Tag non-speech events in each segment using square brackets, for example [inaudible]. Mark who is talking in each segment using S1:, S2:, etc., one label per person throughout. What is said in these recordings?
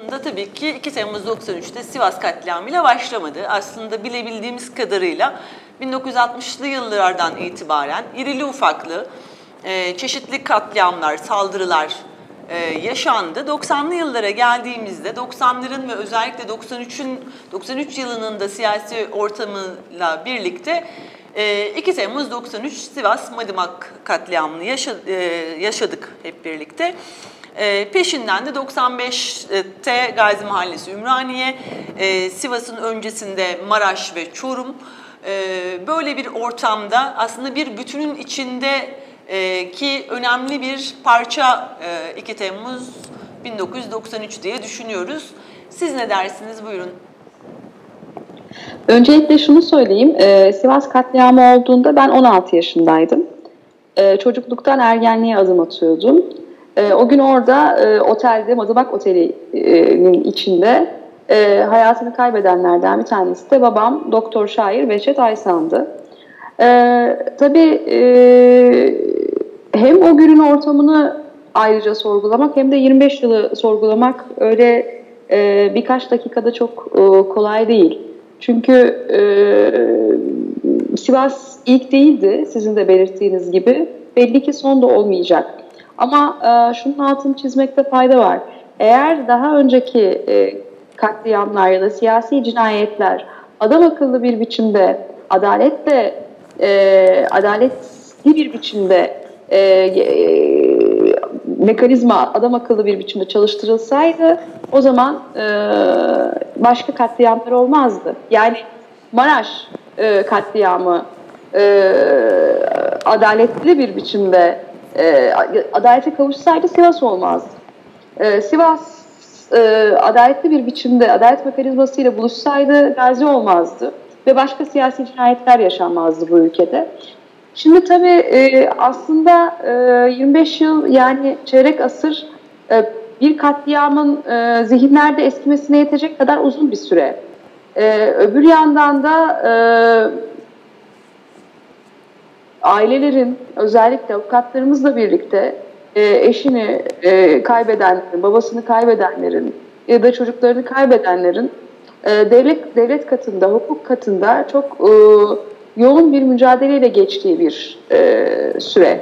S1: Aslında tabii ki 2 Temmuz 93'te Sivas katliamıyla başlamadı. Aslında bilebildiğimiz kadarıyla 1960'lı yıllardan itibaren irili ufaklı e, çeşitli katliamlar, saldırılar e, yaşandı. 90'lı yıllara geldiğimizde 90'ların ve özellikle 93'ün 93 yılının da siyasi ortamıyla birlikte 2 Temmuz 93 Sivas Madımak katliamını yaşadık hep birlikte. E, peşinden de 95'te Gazi Mahallesi Ümraniye, e, Sivas'ın öncesinde Maraş ve Çorum. E, böyle bir ortamda aslında bir bütünün içinde ki önemli bir parça e, 2 Temmuz 1993 diye düşünüyoruz. Siz ne dersiniz? Buyurun.
S2: Öncelikle şunu söyleyeyim. Sivas katliamı olduğunda ben 16 yaşındaydım. Çocukluktan ergenliğe adım atıyordum. E, o gün orada e, otelde, Madımak Oteli'nin içinde e, hayatını kaybedenlerden bir tanesi de babam Doktor Şair Behçet Aysan'dı. E, tabii e, hem o günün ortamını ayrıca sorgulamak hem de 25 yılı sorgulamak öyle e, birkaç dakikada çok e, kolay değil. Çünkü e, Sivas ilk değildi sizin de belirttiğiniz gibi. Belli ki son da olmayacak. Ama e, şunun altını çizmekte fayda var. Eğer daha önceki e, katliamlar ya da siyasi cinayetler adam akıllı bir biçimde adaletle e, adaletli bir biçimde e, e, mekanizma adam akıllı bir biçimde çalıştırılsaydı o zaman e, başka katliamlar olmazdı. Yani Maraş e, katliamı e, adaletli bir biçimde e, adalete kavuşsaydı Sivas olmazdı. E, Sivas e, adaletli bir biçimde adalet mekanizmasıyla buluşsaydı Gazi olmazdı ve başka siyasi cinayetler yaşanmazdı bu ülkede. Şimdi tabii e, aslında e, 25 yıl yani çeyrek asır e, bir katliamın e, zihinlerde eskimesine yetecek kadar uzun bir süre. E, öbür yandan da e, ailelerin özellikle avukatlarımızla birlikte e, eşini e, kaybedenlerin, babasını kaybedenlerin ya da çocuklarını kaybedenlerin e, devlet devlet katında, hukuk katında çok e, yoğun bir mücadeleyle geçtiği bir e, süre.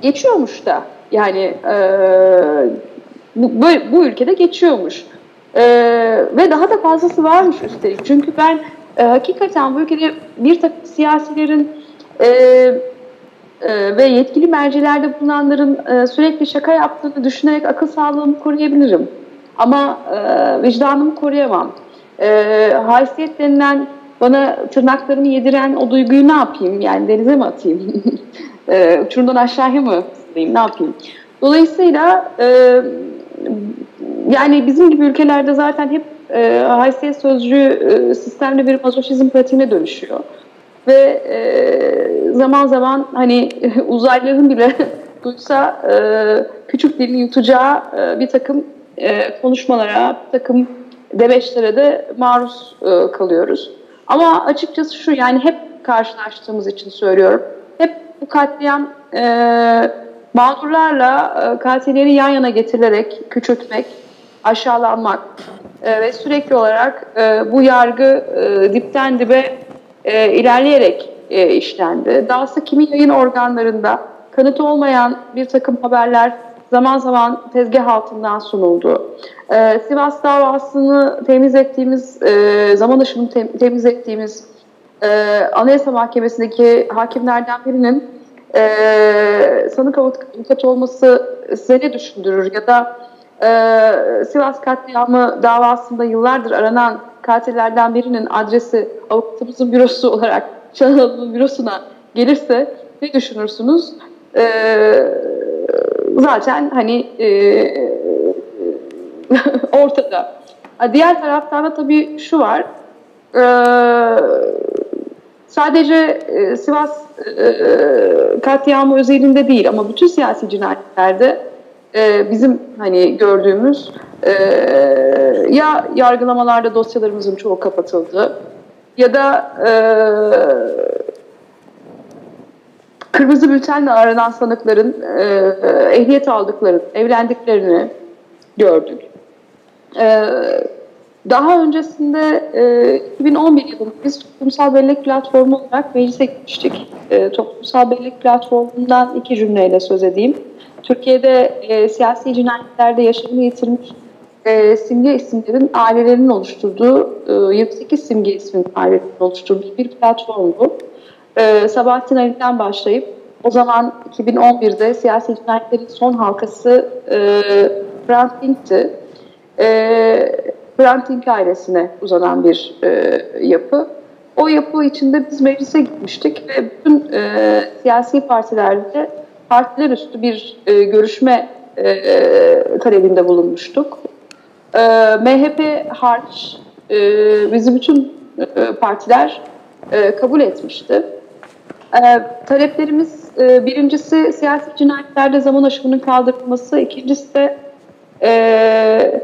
S2: Geçiyormuş da yani e, bu, bu, ülkede geçiyormuş. E, ve daha da fazlası varmış üstelik. Çünkü ben e, hakikaten bu ülkede bir takım siyasilerin e, e, ve yetkili mercilerde bulunanların e, sürekli şaka yaptığını düşünerek akıl sağlığımı koruyabilirim. Ama e, vicdanımı koruyamam. E, haysiyet denilen bana tırnaklarımı yediren o duyguyu ne yapayım? Yani denize mi atayım? [laughs] e, uçurumdan aşağıya mı sılayım? Ne yapayım? Dolayısıyla e, yani bizim gibi ülkelerde zaten hep e, haysiyet sözcüğü e, sistemli bir mazoşizm pratiğine dönüşüyor ve e, zaman zaman hani [laughs] uzaylıların bile [laughs] duysa e, küçük dilini yutacağı e, bir takım e, konuşmalara, bir takım demeçlere de maruz e, kalıyoruz. Ama açıkçası şu yani hep karşılaştığımız için söylüyorum. Hep bu katliam e, mağdurlarla e, katilleri yan yana getirilerek küçültmek, aşağılanmak e, ve sürekli olarak e, bu yargı e, dipten dibe e, ilerleyerek e, işlendi. Dahası kimi yayın organlarında kanıt olmayan bir takım haberler zaman zaman tezgah altından sunuldu. Ee, Sivas davasını temiz ettiğimiz, e, zaman aşımını tem, temiz ettiğimiz e, Anayasa Mahkemesi'ndeki hakimlerden birinin e, sanık avukat olması size ne düşündürür? Ya da e, Sivas katliamı davasında yıllardır aranan katillerden birinin adresi avukatımızın bürosu olarak [laughs] Şahan'ın bürosuna gelirse ne düşünürsünüz? E, zaten hani e, [laughs] ortada. Diğer taraftan da tabii şu var. E, sadece e, Sivas e, katliamı özelinde değil ama bütün siyasi cinayetlerde e, bizim hani gördüğümüz e, ya yargılamalarda dosyalarımızın çoğu kapatıldı ya da e, kırmızı bültenle aranan sanıkların e, ehliyet aldıkları, evlendiklerini gördük. Ee, daha öncesinde e, 2011 yılında biz toplumsal bellek platformu olarak meclise gitmiştik. E, toplumsal bellek platformundan iki cümleyle söz edeyim. Türkiye'de e, siyasi cinayetlerde yaşamını yitirmiş e, simge isimlerin ailelerinin oluşturduğu, e, 28 simge isminin ailelerinin oluşturduğu bir platform bu. E, Sabahattin Ali'den başlayıp o zaman 2011'de siyasi cinayetlerin son halkası e, Hrant Dink'ti. E, Hrant Dink ailesine uzanan bir e, yapı. O yapı içinde biz meclise gitmiştik ve bütün e, siyasi partilerde partiler üstü bir e, görüşme e, talebinde bulunmuştuk. E, MHP hariç e, bizi bütün e, partiler e, kabul etmişti. E, taleplerimiz e, birincisi siyasi cinayetlerde zaman aşımının kaldırılması, ikincisi de e,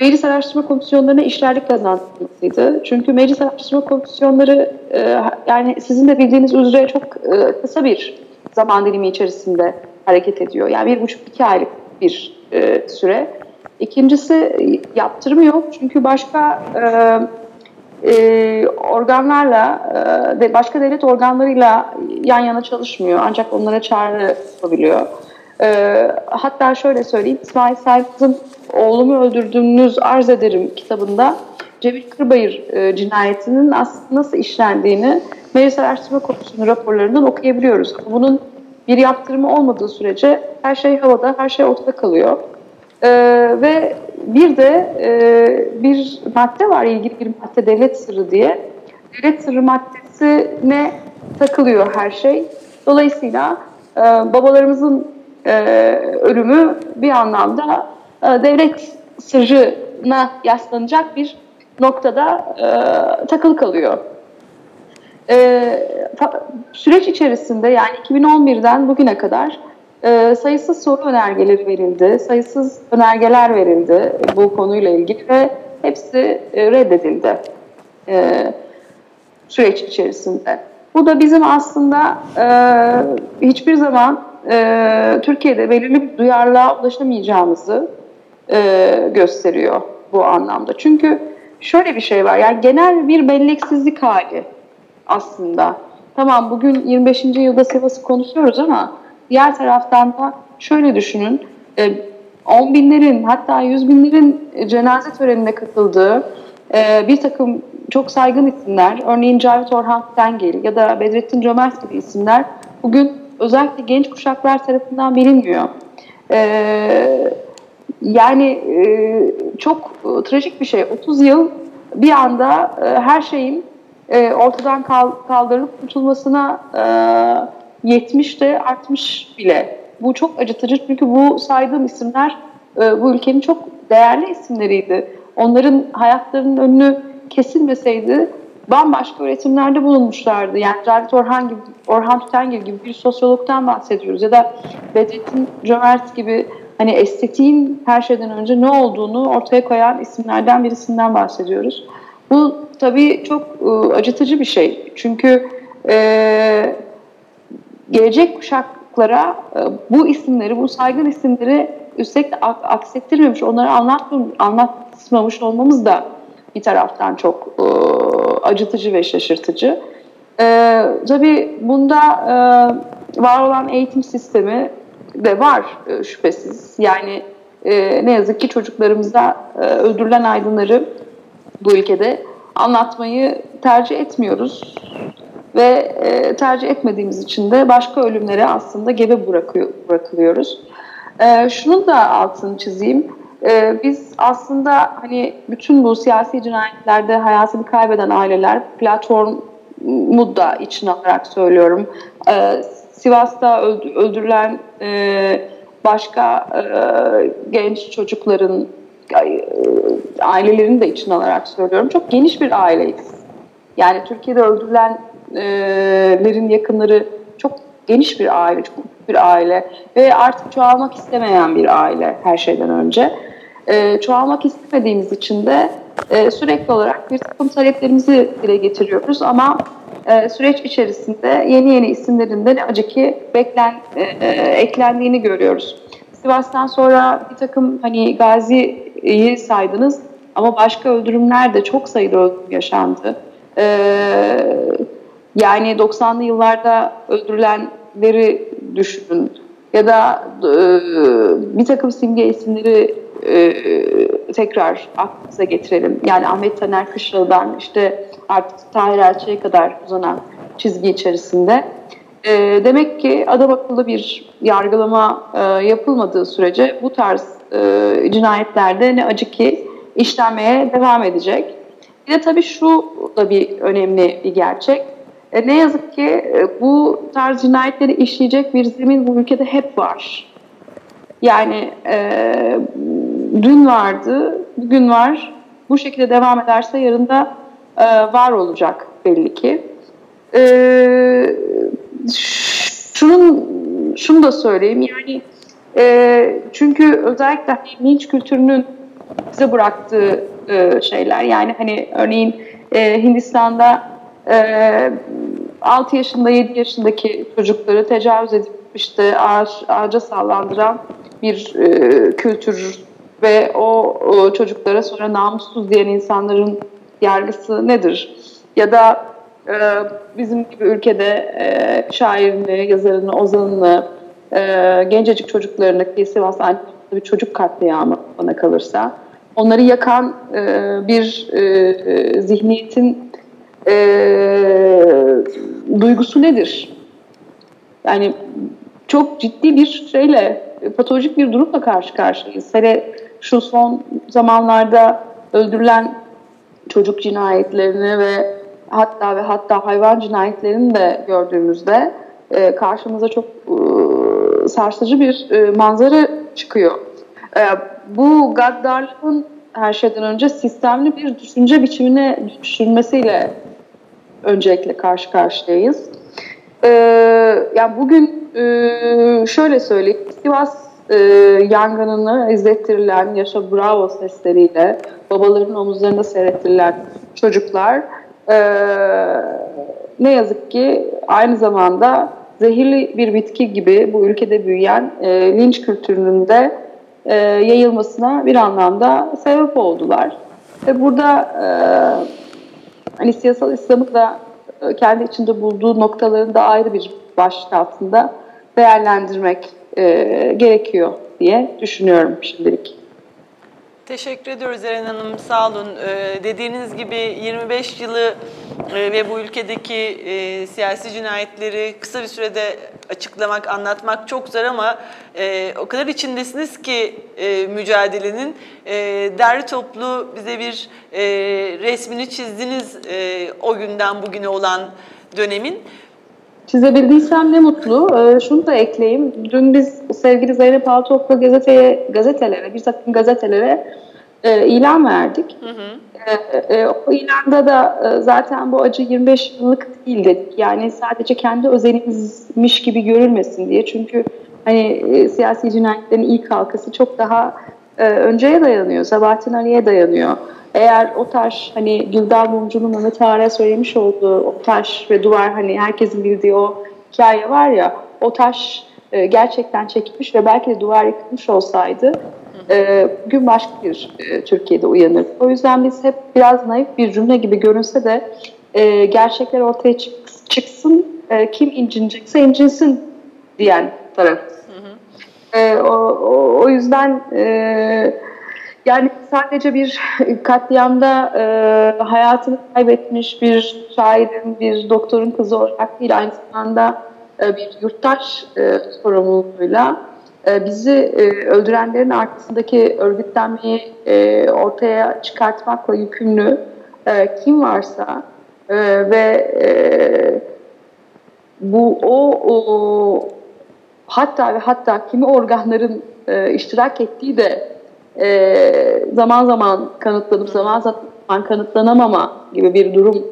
S2: meclis araştırma komisyonlarına işlerlik kazandırılmasıydı. Çünkü meclis araştırma komisyonları e, yani sizin de bildiğiniz üzere çok e, kısa bir zaman dilimi içerisinde hareket ediyor. Yani bir buçuk iki aylık bir e, süre. İkincisi yaptırım yok çünkü başka e, e, organlarla, e, başka devlet organlarıyla yan yana çalışmıyor. Ancak onlara çağrı yapabiliyor. E, hatta şöyle söyleyeyim, İsmail Saymaz'ın Oğlumu Öldürdüğünüz Arz Ederim kitabında Cemil Kırbayır e, cinayetinin aslında nasıl işlendiğini Meclis Araştırma Komisyonu raporlarından okuyabiliyoruz. Bunun bir yaptırımı olmadığı sürece her şey havada, her şey ortada kalıyor. Ee, ve bir de e, bir madde var, ilgili bir madde devlet sırrı diye. Devlet sırrı maddesine takılıyor her şey. Dolayısıyla e, babalarımızın e, ölümü bir anlamda e, devlet sırrına yaslanacak bir noktada e, takılı kalıyor. E, süreç içerisinde yani 2011'den bugüne kadar e, sayısız soru önergeleri verildi, sayısız önergeler verildi bu konuyla ilgili ve hepsi e, reddedildi e, süreç içerisinde. Bu da bizim aslında e, hiçbir zaman e, Türkiye'de belirli bir duyarlılığa ulaşamayacağımızı e, gösteriyor bu anlamda. Çünkü şöyle bir şey var, yani genel bir belleksizlik hali aslında. Tamam bugün 25. yılda Sivas'ı konuşuyoruz ama diğer taraftan da şöyle düşünün. E, on binlerin hatta yüz binlerin cenaze törenine katıldığı e, bir takım çok saygın isimler, örneğin Cavit Orhan Tengel ya da Bedrettin Cömert gibi isimler bugün özellikle genç kuşaklar tarafından bilinmiyor. E, yani e, çok e, trajik bir şey. 30 yıl bir anda e, her şeyin ortadan kaldırılıp tutulmasına e, 70 de artmış bile. Bu çok acıtıcı çünkü bu saydığım isimler bu ülkenin çok değerli isimleriydi. Onların hayatlarının önünü kesilmeseydi bambaşka üretimlerde bulunmuşlardı. Yani Cavit Orhan gibi, Orhan Tütengil gibi bir sosyologdan bahsediyoruz ya da Bedrettin Cömert gibi hani estetiğin her şeyden önce ne olduğunu ortaya koyan isimlerden birisinden bahsediyoruz. Bu tabii çok e, acıtıcı bir şey. Çünkü e, gelecek kuşaklara e, bu isimleri, bu saygın isimleri üstelik aksettirmemiş, onları anlatmamış olmamız da bir taraftan çok e, acıtıcı ve şaşırtıcı. E, tabii bunda e, var olan eğitim sistemi de var e, şüphesiz. Yani e, ne yazık ki çocuklarımıza e, öldürülen aydınları bu ülkede anlatmayı tercih etmiyoruz ve tercih etmediğimiz için de başka ölümlere aslında gebe bırakılıyoruz. E, şunu da altını çizeyim. Biz aslında hani bütün bu siyasi cinayetlerde hayatını kaybeden aileler platformu da içine alarak söylüyorum. Sivas'ta öldürülen e, başka e, genç çocukların e, ailelerini de içine alarak söylüyorum. Çok geniş bir aileyiz. Yani Türkiye'de öldürülenlerin yakınları çok geniş bir aile, çok büyük bir aile ve artık çoğalmak istemeyen bir aile her şeyden önce. E, çoğalmak istemediğimiz için de e, sürekli olarak bir takım taleplerimizi dile getiriyoruz ama e, süreç içerisinde yeni yeni isimlerin de acı ki beklen, e, e, eklendiğini görüyoruz. Sivas'tan sonra bir takım hani gazi e, iyi saydınız ama başka öldürümler de çok sayıda öldürüm yaşandı. Ee, yani 90'lı yıllarda öldürülenleri düşünün ya da e, bir takım simge isimleri tekrar aklınıza getirelim. Yani Ahmet Taner Kışlalı'dan işte artık Tahir Elçi'ye kadar uzanan çizgi içerisinde. E, demek ki adam akıllı bir yargılama e, yapılmadığı sürece bu tarz e, cinayetlerde ne acı ki işlenmeye devam edecek. Bir de tabii şu da bir önemli bir gerçek. E, ne yazık ki e, bu tarz cinayetleri işleyecek bir zemin bu ülkede hep var. Yani e, dün vardı, bugün var. Bu şekilde devam ederse yarın da e, var olacak belli ki. E, şunun şunu da söyleyeyim yani e, çünkü özellikle hani linç kültürünün bize bıraktığı şeyler yani hani örneğin Hindistan'da e, 6 yaşında 7 yaşındaki çocukları tecavüz edip işte ağaç, ağaca sallandıran bir kültür ve o, o çocuklara sonra namussuz diyen insanların yargısı nedir? Ya da e, bizim gibi ülkede e, şairini, yazarını, ozanını, e, gencecik çocuklarını ki Sivas bir çocuk katliamı bana kalırsa onları yakan e, bir e, e zihniyetin e, duygusu nedir? Yani çok ciddi bir şeyle, patolojik bir durumla karşı karşıyayız. Hele şu son zamanlarda öldürülen çocuk cinayetlerini ve hatta ve hatta hayvan cinayetlerini de gördüğümüzde e, karşımıza çok e, sarsıcı bir e, manzara çıkıyor. E, bu gaddarlığın her şeyden önce sistemli bir düşünce biçimine dönüştürmesiyle öncelikle karşı karşıyayız. Ee, yani bugün e, şöyle söyleyeyim, Sivas e, yangınını izlettirilen Yaşa Bravo sesleriyle babaların omuzlarında seyrettirilen çocuklar e, ne yazık ki aynı zamanda zehirli bir bitki gibi bu ülkede büyüyen e, linç kültürünün de e, yayılmasına bir anlamda sebep oldular. Ve burada e, hani siyasal İslam'ı da e, kendi içinde bulduğu noktaların da ayrı bir başlık altında değerlendirmek e, gerekiyor diye düşünüyorum şimdilik.
S1: Teşekkür ediyoruz Eren Hanım. Sağ olun. Ee, dediğiniz gibi 25 yılı e, ve bu ülkedeki e, siyasi cinayetleri kısa bir sürede açıklamak, anlatmak çok zor ama e, o kadar içindesiniz ki e, mücadelenin. E, derli toplu bize bir e, resmini çizdiniz e, o günden bugüne olan dönemin.
S2: Çizebildiysem ne mutlu. Ee, şunu da ekleyeyim. Dün biz sevgili Zeynep Altıok'la gazeteye, gazetelere, bir takım gazetelere e, ilan verdik. Hı hı. E, e, o ilanda da e, zaten bu acı 25 yıllık değil dedik. Yani sadece kendi özelimizmiş gibi görülmesin diye. Çünkü hani e, siyasi cinayetlerin ilk halkası çok daha e, önceye dayanıyor. Sabahattin Ali'ye dayanıyor. Eğer o taş hani Güldal Mumcu'nun Mehmet Ağar'a söylemiş olduğu o taş ve duvar hani herkesin bildiği o hikaye var ya o taş e, gerçekten çekilmiş ve belki de duvar yıkılmış olsaydı e, bugün başka bir e, Türkiye'de uyanır. O yüzden biz hep biraz naif bir cümle gibi görünse de e, gerçekler ortaya çıksın, e, kim incinecekse incinsin diyen taraf. E, o, o yüzden e, yani sadece bir katliamda e, hayatını kaybetmiş bir şairin, bir doktorun kızı olarak değil, aynı zamanda e, bir yurttaş e, sorumluluğuyla e, bizi e, öldürenlerin arkasındaki örgütlenmeyi e, ortaya çıkartmakla yükümlü e, kim varsa e, ve e, bu o, o hatta ve hatta kimi organların e, iştirak ettiği de e, zaman zaman kanıtlanıp zaman zaman kanıtlanamama gibi bir durum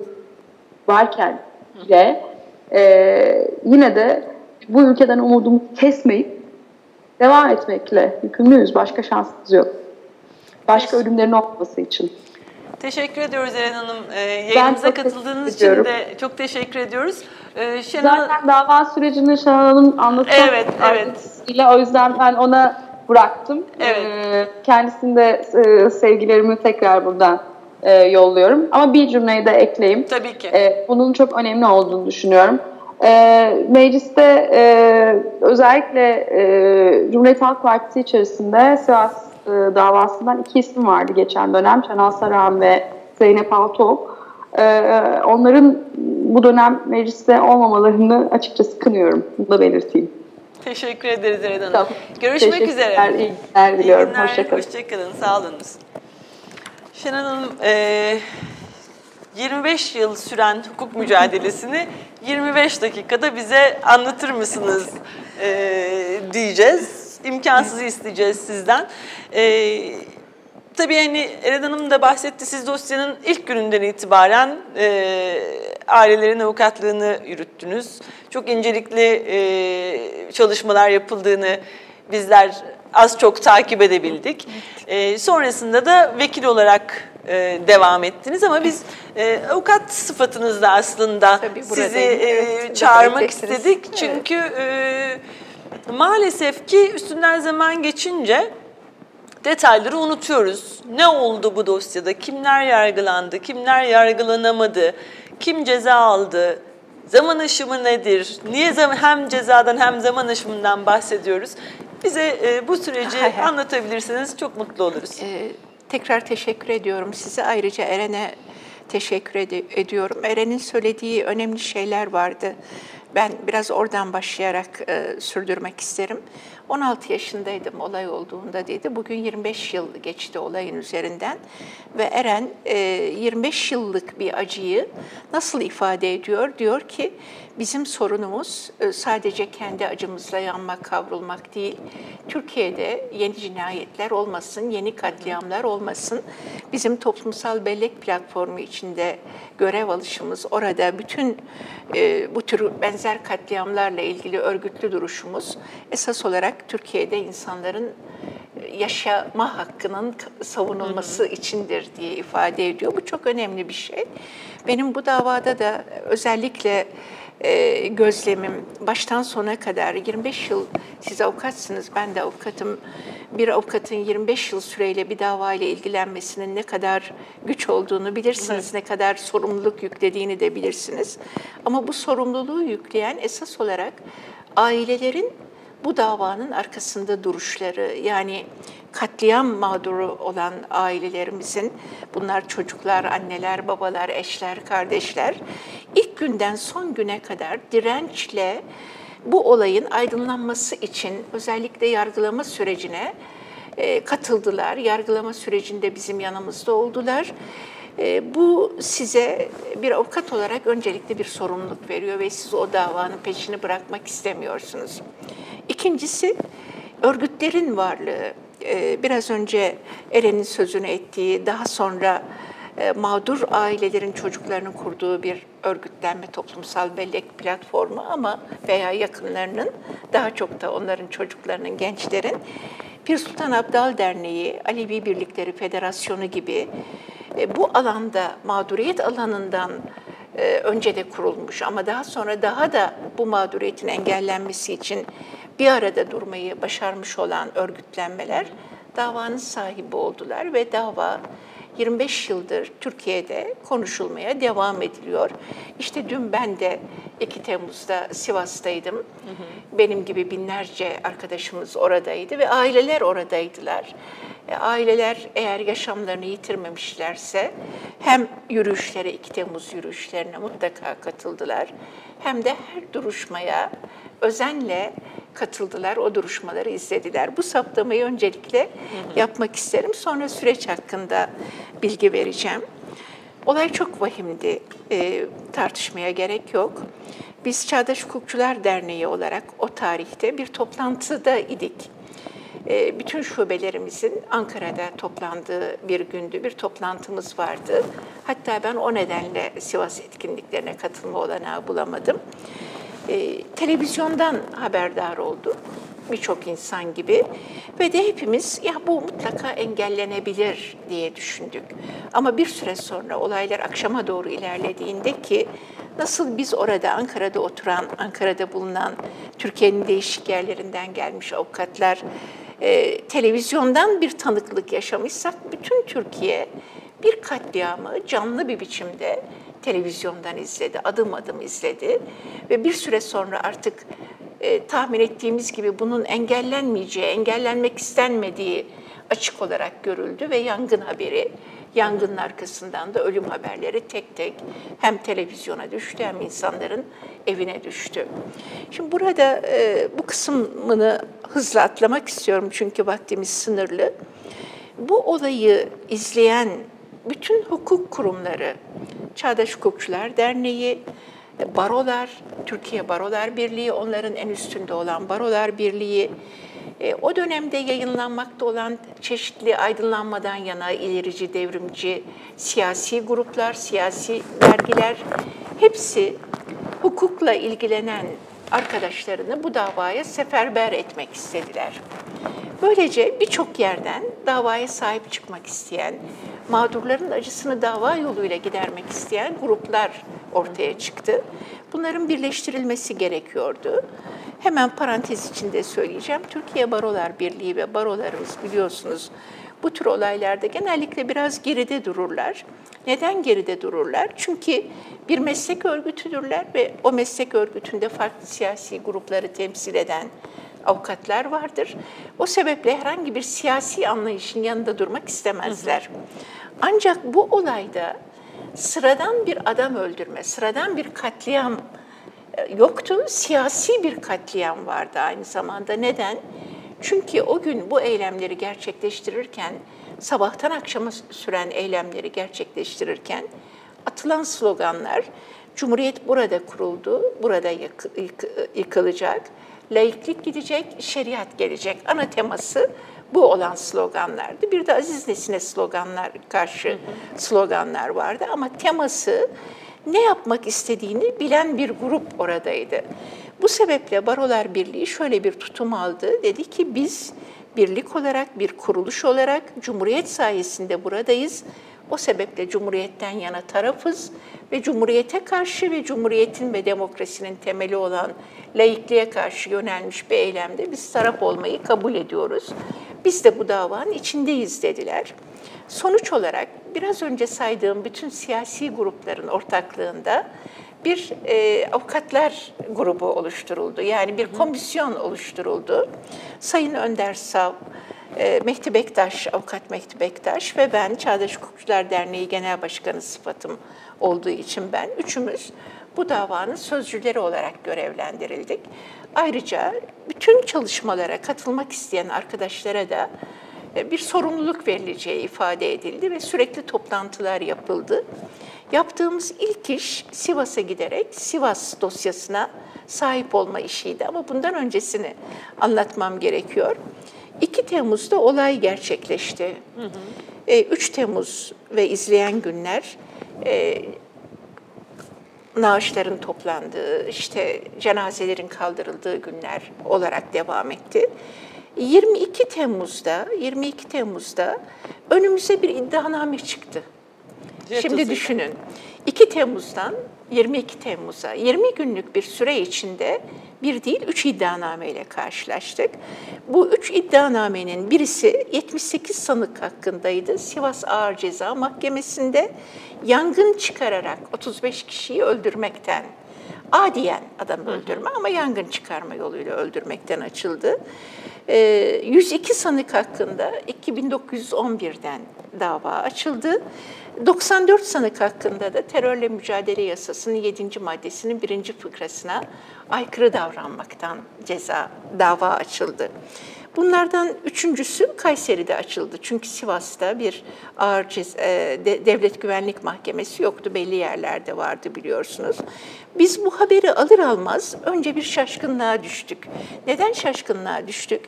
S2: varken bile e, yine de bu ülkeden umudumu kesmeyip devam etmekle yükümlüyüz. Başka şansımız yok. Başka ölümlerin olmaması için.
S1: Teşekkür ediyoruz Eren Hanım. Ee, yayınımıza katıldığınız için de çok teşekkür ediyoruz.
S2: Ee. Zaten dava sürecini Şenol Hanım anlatıyor.
S1: Evet, evet.
S2: O yüzden ben ona bıraktım.
S1: Evet.
S2: Ee, kendisinde e, sevgilerimi tekrar buradan e, yolluyorum. Ama bir cümleyi de ekleyeyim.
S1: Tabii ki.
S2: E, bunun çok önemli olduğunu düşünüyorum. E, mecliste e, özellikle e, Cumhuriyet Halk Partisi içerisinde Sivas e, davasından iki isim vardı geçen dönem. Şenol Saran ve Zeynep Altuğ. E, onların bu dönem mecliste olmamalarını açıkçası kınıyorum. Bunu da belirteyim.
S1: Teşekkür ederiz Eren Hanım. Görüşmek üzere.
S2: İyi günler diliyorum. Hoşçakalın.
S1: Hoşçakalın. Sağ olunuz. Şenan Hanım, e, 25 yıl süren hukuk mücadelesini 25 dakikada bize anlatır mısınız e, diyeceğiz. İmkansızı isteyeceğiz sizden. E, tabii hani Eren Hanım da bahsetti, siz dosyanın ilk gününden itibaren e, ailelerin avukatlığını yürüttünüz. Çok incelikli e, çalışmalar yapıldığını bizler az çok takip edebildik. E, sonrasında da vekil olarak e, devam ettiniz ama biz e, avukat sıfatınızda aslında
S3: Tabii
S1: sizi e,
S3: Evet,
S1: çağırmak istedik. Çünkü e, maalesef ki üstünden zaman geçince detayları unutuyoruz. Ne oldu bu dosyada? Kimler yargılandı? Kimler yargılanamadı? Kim ceza aldı? Zaman aşımı nedir? Niye zaman, hem cezadan hem zaman aşımından bahsediyoruz? Bize e, bu süreci
S3: Hay hay.
S1: anlatabilirseniz çok mutlu oluruz.
S3: Ee, tekrar teşekkür ediyorum size. Ayrıca Eren'e teşekkür ed- ediyorum. Eren'in söylediği önemli şeyler vardı. Ben biraz oradan başlayarak e, sürdürmek isterim. 16 yaşındaydım olay olduğunda dedi. Bugün 25 yıl geçti olayın üzerinden ve Eren e, 25 yıllık bir acıyı nasıl ifade ediyor? Diyor ki bizim sorunumuz e, sadece kendi acımızla yanmak, kavrulmak değil. Türkiye'de yeni cinayetler olmasın, yeni katliamlar olmasın. Bizim toplumsal bellek platformu içinde görev alışımız, orada bütün e, bu tür benzer katliamlarla ilgili örgütlü duruşumuz esas olarak Türkiye'de insanların e, yaşama hakkının savunulması içindir diye ifade ediyor. Bu çok önemli bir şey. Benim bu davada da özellikle e, gözlemim baştan sona kadar 25 yıl siz avukatsınız ben de avukatım. Bir avukatın 25 yıl süreyle bir davayla ilgilenmesinin ne kadar güç olduğunu bilirsiniz, ne kadar sorumluluk yüklediğini de bilirsiniz. Ama bu sorumluluğu yükleyen esas olarak ailelerin bu davanın arkasında duruşları yani katliam mağduru olan ailelerimizin bunlar çocuklar, anneler, babalar, eşler, kardeşler ilk günden son güne kadar dirençle bu olayın aydınlanması için özellikle yargılama sürecine e, katıldılar. Yargılama sürecinde bizim yanımızda oldular. E, Bu size bir avukat olarak öncelikle bir sorumluluk veriyor ve siz o davanın peşini bırakmak istemiyorsunuz. İkincisi örgütlerin varlığı. E, Biraz önce Eren'in sözünü ettiği, daha sonra e, mağdur ailelerin çocuklarının kurduğu bir örgütlenme toplumsal bellek platformu ama veya yakınlarının daha çok da onların çocuklarının, gençlerin Pir Sultan Abdal Derneği, Alevi Birlikleri Federasyonu gibi e, bu alanda mağduriyet alanından e, önce de kurulmuş ama daha sonra daha da bu mağduriyetin engellenmesi için bir arada durmayı başarmış olan örgütlenmeler davanın sahibi oldular ve dava 25 yıldır Türkiye'de konuşulmaya devam ediliyor. İşte dün ben de 2 Temmuz'da Sivas'taydım. Benim gibi binlerce arkadaşımız oradaydı ve aileler oradaydılar. E, Aileler eğer yaşamlarını yitirmemişlerse hem yürüyüşlere 2 Temmuz yürüyüşlerine mutlaka katıldılar hem de her duruşmaya özenle katıldılar, o duruşmaları izlediler. Bu saptamayı öncelikle yapmak isterim. Sonra süreç hakkında bilgi vereceğim. Olay çok vahimdi, e, tartışmaya gerek yok. Biz Çağdaş Hukukçular Derneği olarak o tarihte bir toplantıda idik. E, bütün şubelerimizin Ankara'da toplandığı bir gündü, bir toplantımız vardı. Hatta ben o nedenle Sivas etkinliklerine katılma olanağı bulamadım. E, televizyondan haberdar olduk birçok insan gibi ve de hepimiz ya bu mutlaka engellenebilir diye düşündük. Ama bir süre sonra olaylar akşama doğru ilerlediğinde ki nasıl biz orada Ankara'da oturan, Ankara'da bulunan Türkiye'nin değişik yerlerinden gelmiş avukatlar e, televizyondan bir tanıklık yaşamışsak bütün Türkiye bir katliamı canlı bir biçimde televizyondan izledi, adım adım izledi. Ve bir süre sonra artık e, tahmin ettiğimiz gibi bunun engellenmeyeceği, engellenmek istenmediği açık olarak görüldü ve yangın haberi, yangının arkasından da ölüm haberleri tek tek hem televizyona düştü hem insanların evine düştü. Şimdi burada e, bu kısmını hızla atlamak istiyorum çünkü vaktimiz sınırlı. Bu olayı izleyen bütün hukuk kurumları, Çağdaş Hukukçular Derneği, barolar, Türkiye Barolar Birliği, onların en üstünde olan Barolar Birliği, e, o dönemde yayınlanmakta olan çeşitli aydınlanmadan yana ilerici, devrimci, siyasi gruplar, siyasi dergiler hepsi hukukla ilgilenen arkadaşlarını bu davaya seferber etmek istediler. Böylece birçok yerden davaya sahip çıkmak isteyen, mağdurların acısını dava yoluyla gidermek isteyen gruplar ortaya çıktı. Bunların birleştirilmesi gerekiyordu. Hemen parantez içinde söyleyeceğim. Türkiye Barolar Birliği ve barolarımız biliyorsunuz bu tür olaylarda genellikle biraz geride dururlar. Neden geride dururlar? Çünkü bir meslek örgütüdürler ve o meslek örgütünde farklı siyasi grupları temsil eden avukatlar vardır. O sebeple herhangi bir siyasi anlayışın yanında durmak istemezler. Ancak bu olayda sıradan bir adam öldürme, sıradan bir katliam e, yoktu. Siyasi bir katliam vardı aynı zamanda. Neden? Çünkü o gün bu eylemleri gerçekleştirirken, sabahtan akşama süren eylemleri gerçekleştirirken atılan sloganlar, Cumhuriyet burada kuruldu, burada yık, yık, yıkılacak, laiklik gidecek, şeriat gelecek. Ana teması bu olan sloganlardı. Bir de Aziz Nesin'e sloganlar karşı sloganlar vardı ama teması ne yapmak istediğini bilen bir grup oradaydı. Bu sebeple Barolar Birliği şöyle bir tutum aldı. Dedi ki biz birlik olarak, bir kuruluş olarak Cumhuriyet sayesinde buradayız. O sebeple Cumhuriyet'ten yana tarafız ve Cumhuriyet'e karşı ve Cumhuriyet'in ve demokrasinin temeli olan laikliğe karşı yönelmiş bir eylemde biz taraf olmayı kabul ediyoruz. Biz de bu davanın içindeyiz dediler. Sonuç olarak biraz önce saydığım bütün siyasi grupların ortaklığında bir e, avukatlar grubu oluşturuldu. Yani bir komisyon oluşturuldu. Sayın Önder Sav, e, Mehdi Bektaş, avukat Mehdi Bektaş ve ben Çağdaş Hukukçular Derneği Genel Başkanı sıfatım olduğu için ben üçümüz bu davanın sözcüleri olarak görevlendirildik. Ayrıca bütün çalışmalara katılmak isteyen arkadaşlara da e, bir sorumluluk verileceği ifade edildi ve sürekli toplantılar yapıldı. Yaptığımız ilk iş Sivas'a giderek Sivas dosyasına sahip olma işiydi ama bundan öncesini anlatmam gerekiyor. 2 Temmuz'da olay gerçekleşti. Hı hı. 3 e, Temmuz ve izleyen günler e, naaşların toplandığı, işte cenazelerin kaldırıldığı günler olarak devam etti. 22 Temmuz'da 22 Temmuz'da önümüze bir iddianame çıktı. Şimdi düşünün. 2 Temmuz'dan 22 Temmuz'a 20 günlük bir süre içinde bir değil üç iddianame ile karşılaştık. Bu üç iddianamenin birisi 78 sanık hakkındaydı. Sivas Ağır Ceza Mahkemesi'nde yangın çıkararak 35 kişiyi öldürmekten adiyen adam öldürme ama yangın çıkarma yoluyla öldürmekten açıldı. 102 sanık hakkında 2911'den dava açıldı. 94 sanık hakkında da terörle mücadele yasasının 7. maddesinin 1. fıkrasına aykırı davranmaktan ceza dava açıldı. Bunlardan üçüncüsü Kayseri'de açıldı. Çünkü Sivas'ta bir ağır cez, e, de, devlet güvenlik mahkemesi yoktu. Belli yerlerde vardı biliyorsunuz. Biz bu haberi alır almaz önce bir şaşkınlığa düştük. Neden şaşkınlığa düştük?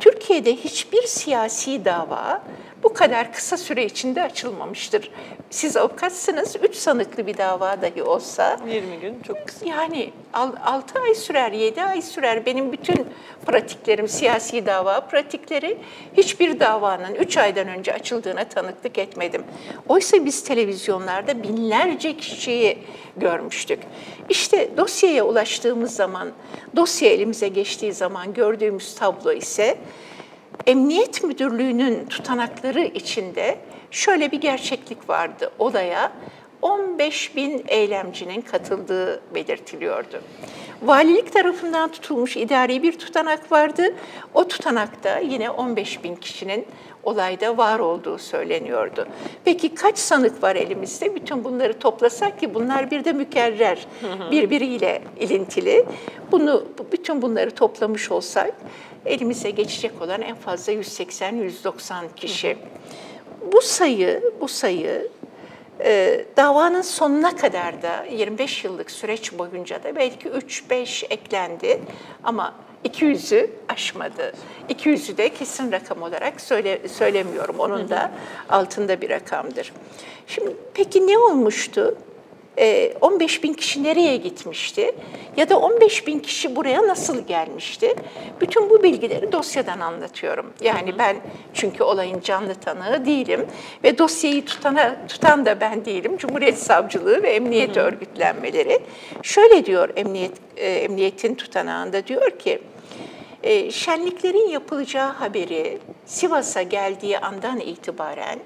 S3: Türkiye'de hiçbir siyasi dava bu kadar kısa süre içinde açılmamıştır. Siz avukatsınız, üç sanıklı bir dava dahi olsa.
S1: 20 gün çok kısa.
S3: Yani 6 ay sürer, 7 ay sürer. Benim bütün pratiklerim, siyasi dava pratikleri hiçbir davanın 3 aydan önce açıldığına tanıklık etmedim. Oysa biz televizyonlarda binlerce kişiyi görmüştük. İşte dosyaya ulaştığımız zaman, dosya elimize geçtiği zaman gördüğümüz tablo ise Emniyet Müdürlüğü'nün tutanakları içinde şöyle bir gerçeklik vardı olaya. 15 bin eylemcinin katıldığı belirtiliyordu. Valilik tarafından tutulmuş idari bir tutanak vardı. O tutanakta yine 15 bin kişinin olayda var olduğu söyleniyordu. Peki kaç sanık var elimizde? Bütün bunları toplasak ki bunlar bir de mükerrer, birbiriyle ilintili. Bunu bütün bunları toplamış olsak elimize geçecek olan en fazla 180-190 kişi. Bu sayı, bu sayı e, davanın sonuna kadar da 25 yıllık süreç boyunca da belki 3-5 eklendi ama 200'ü aşmadı. 200'ü de kesin rakam olarak söyle, söylemiyorum. Onun da altında bir rakamdır. Şimdi peki ne olmuştu? 15 ee, bin kişi nereye gitmişti ya da 15 bin kişi buraya nasıl gelmişti? Bütün bu bilgileri dosyadan anlatıyorum. Yani ben çünkü olayın canlı tanığı değilim ve dosyayı tutana, tutan da ben değilim. Cumhuriyet Savcılığı ve Emniyet Örgütlenmeleri. Şöyle diyor emniyet e, emniyetin tutanağında diyor ki e, şenliklerin yapılacağı haberi Sivas'a geldiği andan itibaren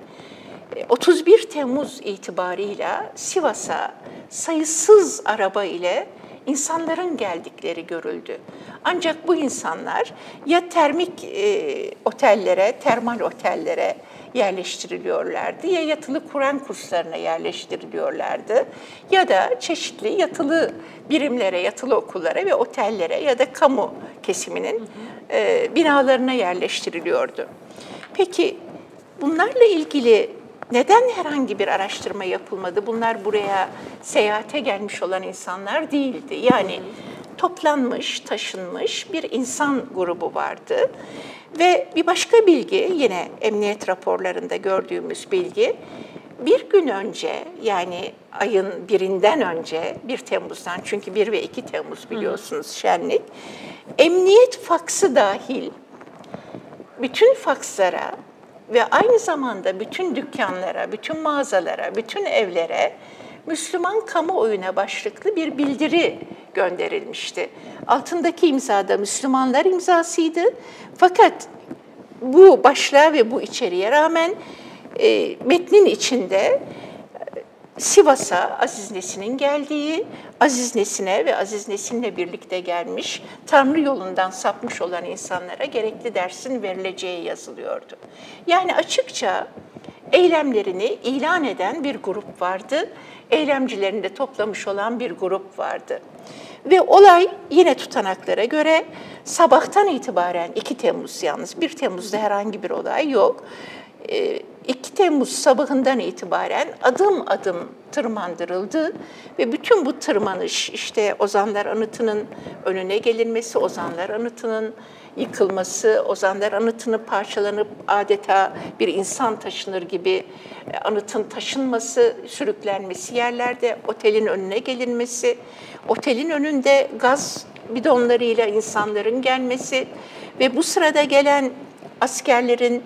S3: 31 e, Temmuz itibarıyla Sivas'a sayısız araba ile insanların geldikleri görüldü. Ancak bu insanlar ya termik e, otellere, termal otellere yerleştiriliyorlardı ya yatılı Kur'an kurslarına yerleştiriliyorlardı ya da çeşitli yatılı birimlere, yatılı okullara ve otellere ya da kamu kesiminin e, binalarına yerleştiriliyordu. Peki bunlarla ilgili neden herhangi bir araştırma yapılmadı? Bunlar buraya seyahate gelmiş olan insanlar değildi. Yani toplanmış, taşınmış bir insan grubu vardı. Ve bir başka bilgi, yine emniyet raporlarında gördüğümüz bilgi, bir gün önce yani ayın birinden önce 1 Temmuz'dan çünkü 1 ve 2 Temmuz biliyorsunuz şenlik, emniyet faksı dahil bütün fakslara ve aynı zamanda bütün dükkanlara, bütün mağazalara, bütün evlere Müslüman kamuoyuna başlıklı bir bildiri gönderilmişti. Altındaki imza da Müslümanlar imzasıydı. Fakat bu başlığa ve bu içeriğe rağmen e, metnin içinde Sivas'a Aziz Nesin'in geldiği, Aziz Nesin'e ve Aziz Nesin'le birlikte gelmiş, Tanrı yolundan sapmış olan insanlara gerekli dersin verileceği yazılıyordu. Yani açıkça eylemlerini ilan eden bir grup vardı, eylemcilerini de toplamış olan bir grup vardı. Ve olay yine tutanaklara göre sabahtan itibaren 2 Temmuz yalnız 1 Temmuz'da herhangi bir olay yok. 2 ee, Temmuz sabahından itibaren adım adım tırmandırıldı ve bütün bu tırmanış işte Ozanlar Anıtı'nın önüne gelinmesi, Ozanlar Anıtı'nın yıkılması, Ozanlar Anıtı'nın parçalanıp adeta bir insan taşınır gibi e, anıtın taşınması, sürüklenmesi yerlerde, otelin önüne gelinmesi, otelin önünde gaz bidonlarıyla insanların gelmesi ve bu sırada gelen askerlerin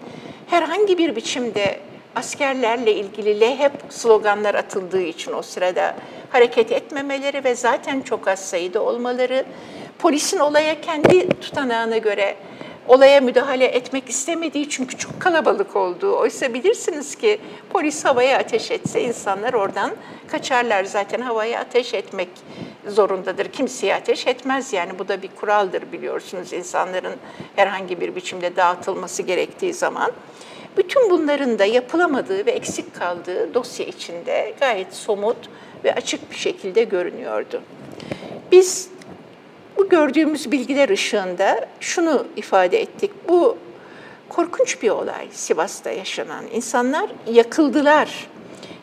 S3: herhangi bir biçimde askerlerle ilgili lehep sloganlar atıldığı için o sırada hareket etmemeleri ve zaten çok az sayıda olmaları, polisin olaya kendi tutanağına göre olaya müdahale etmek istemediği çünkü çok kalabalık olduğu. Oysa bilirsiniz ki polis havaya ateş etse insanlar oradan kaçarlar. Zaten havaya ateş etmek zorundadır. Kimseye ateş etmez yani bu da bir kuraldır biliyorsunuz insanların herhangi bir biçimde dağıtılması gerektiği zaman. Bütün bunların da yapılamadığı ve eksik kaldığı dosya içinde gayet somut ve açık bir şekilde görünüyordu. Biz bu gördüğümüz bilgiler ışığında şunu ifade ettik. Bu korkunç bir olay Sivas'ta yaşanan. İnsanlar yakıldılar.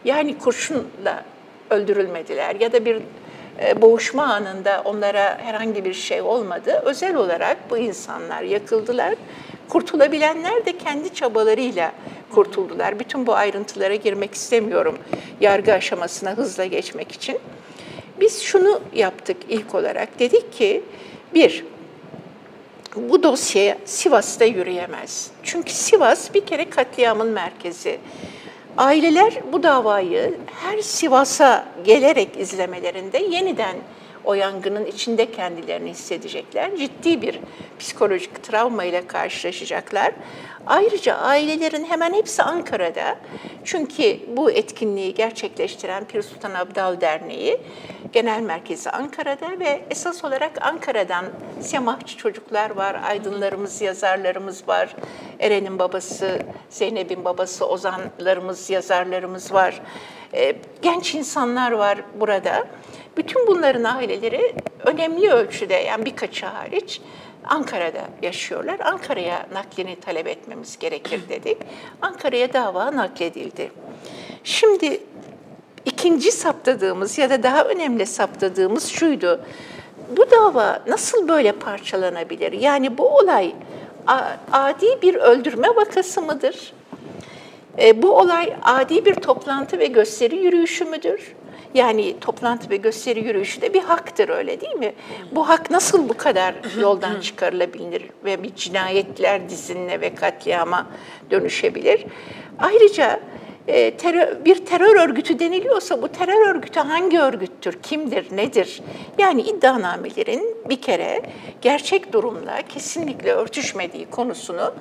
S3: Yani kurşunla öldürülmediler ya da bir boğuşma anında onlara herhangi bir şey olmadı. Özel olarak bu insanlar yakıldılar. Kurtulabilenler de kendi çabalarıyla kurtuldular. Bütün bu ayrıntılara girmek istemiyorum yargı aşamasına hızla geçmek için. Biz şunu yaptık ilk olarak. Dedik ki bir, bu dosya Sivas'ta yürüyemez. Çünkü Sivas bir kere katliamın merkezi. Aileler bu davayı her Sivas'a gelerek izlemelerinde yeniden o yangının içinde kendilerini hissedecekler. Ciddi bir psikolojik travma ile karşılaşacaklar. Ayrıca ailelerin hemen hepsi Ankara'da. Çünkü bu etkinliği gerçekleştiren Pir Sultan Abdal Derneği genel merkezi Ankara'da ve esas olarak Ankara'dan semahçı çocuklar var, aydınlarımız, yazarlarımız var. Eren'in babası, Zeynep'in babası, ozanlarımız, yazarlarımız var. E, genç insanlar var burada. Bütün bunların aileleri önemli ölçüde yani birkaçı hariç Ankara'da yaşıyorlar. Ankara'ya naklini talep etmemiz gerekir dedik. Ankara'ya dava nakledildi. Şimdi ikinci saptadığımız ya da daha önemli saptadığımız şuydu. Bu dava nasıl böyle parçalanabilir? Yani bu olay adi bir öldürme vakası mıdır? E, bu olay adi bir toplantı ve gösteri yürüyüşü müdür? Yani toplantı ve gösteri yürüyüşü de bir haktır öyle değil mi? Bu hak nasıl bu kadar yoldan çıkarılabilir ve bir cinayetler dizinine ve katliama dönüşebilir? Ayrıca e, terör, bir terör örgütü deniliyorsa bu terör örgütü hangi örgüttür, kimdir, nedir? Yani iddianamelerin bir kere gerçek durumla kesinlikle örtüşmediği konusunu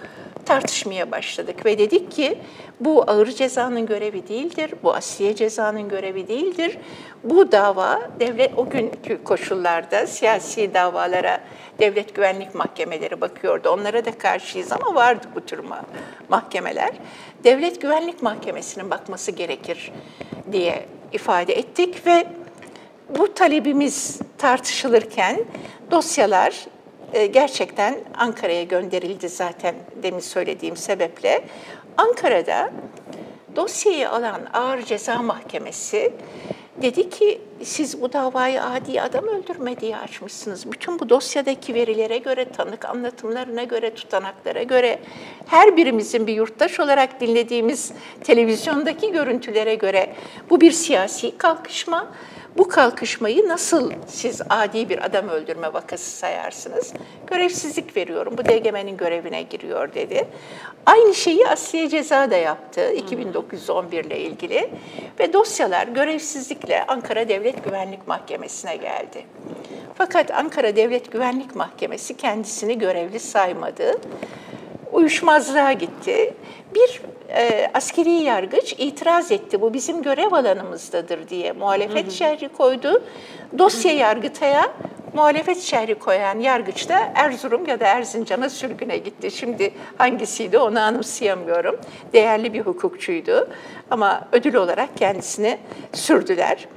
S3: tartışmaya başladık ve dedik ki bu ağır cezanın görevi değildir, bu asliye cezanın görevi değildir. Bu dava devlet o günkü koşullarda siyasi davalara devlet güvenlik mahkemeleri bakıyordu. Onlara da karşıyız ama vardı bu tür mahkemeler. Devlet güvenlik mahkemesinin bakması gerekir diye ifade ettik ve bu talebimiz tartışılırken dosyalar e, gerçekten Ankara'ya gönderildi zaten demin söylediğim sebeple. Ankara'da dosyayı alan Ağır Ceza Mahkemesi dedi ki siz bu davayı adi adam öldürme diye açmışsınız. Bütün bu dosyadaki verilere göre, tanık anlatımlarına göre, tutanaklara göre, her birimizin bir yurttaş olarak dinlediğimiz televizyondaki görüntülere göre bu bir siyasi kalkışma bu kalkışmayı nasıl siz adi bir adam öldürme vakası sayarsınız? Görevsizlik veriyorum, bu DGM'nin görevine giriyor dedi. Aynı şeyi Asliye Ceza da yaptı 2911 ile ilgili ve dosyalar görevsizlikle Ankara Devlet Güvenlik Mahkemesi'ne geldi. Fakat Ankara Devlet Güvenlik Mahkemesi kendisini görevli saymadı uyuşmazlığa gitti. Bir e, askeri yargıç itiraz etti. Bu bizim görev alanımızdadır diye muhalefet hı şerri koydu. Dosya yargıtaya muhalefet şerri koyan yargıç da Erzurum ya da Erzincan'a sürgüne gitti. Şimdi hangisiydi onu anımsayamıyorum. Değerli bir hukukçuydu ama ödül olarak kendisini sürdüler.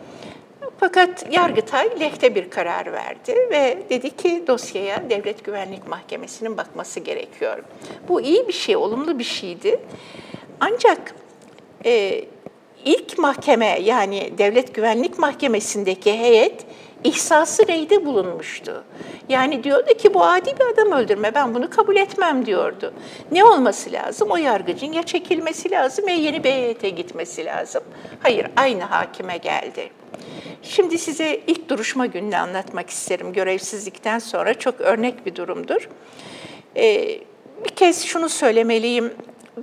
S3: Fakat Yargıtay lehte bir karar verdi ve dedi ki dosyaya Devlet Güvenlik Mahkemesi'nin bakması gerekiyor. Bu iyi bir şey, olumlu bir şeydi. Ancak e, ilk mahkeme yani Devlet Güvenlik Mahkemesi'ndeki heyet ihsası reyde bulunmuştu. Yani diyordu ki bu adi bir adam öldürme ben bunu kabul etmem diyordu. Ne olması lazım? O yargıcın ya çekilmesi lazım ya yeni bir heyete gitmesi lazım. Hayır aynı hakime geldi. Şimdi size ilk duruşma gününü anlatmak isterim. Görevsizlikten sonra çok örnek bir durumdur. Ee, bir kez şunu söylemeliyim.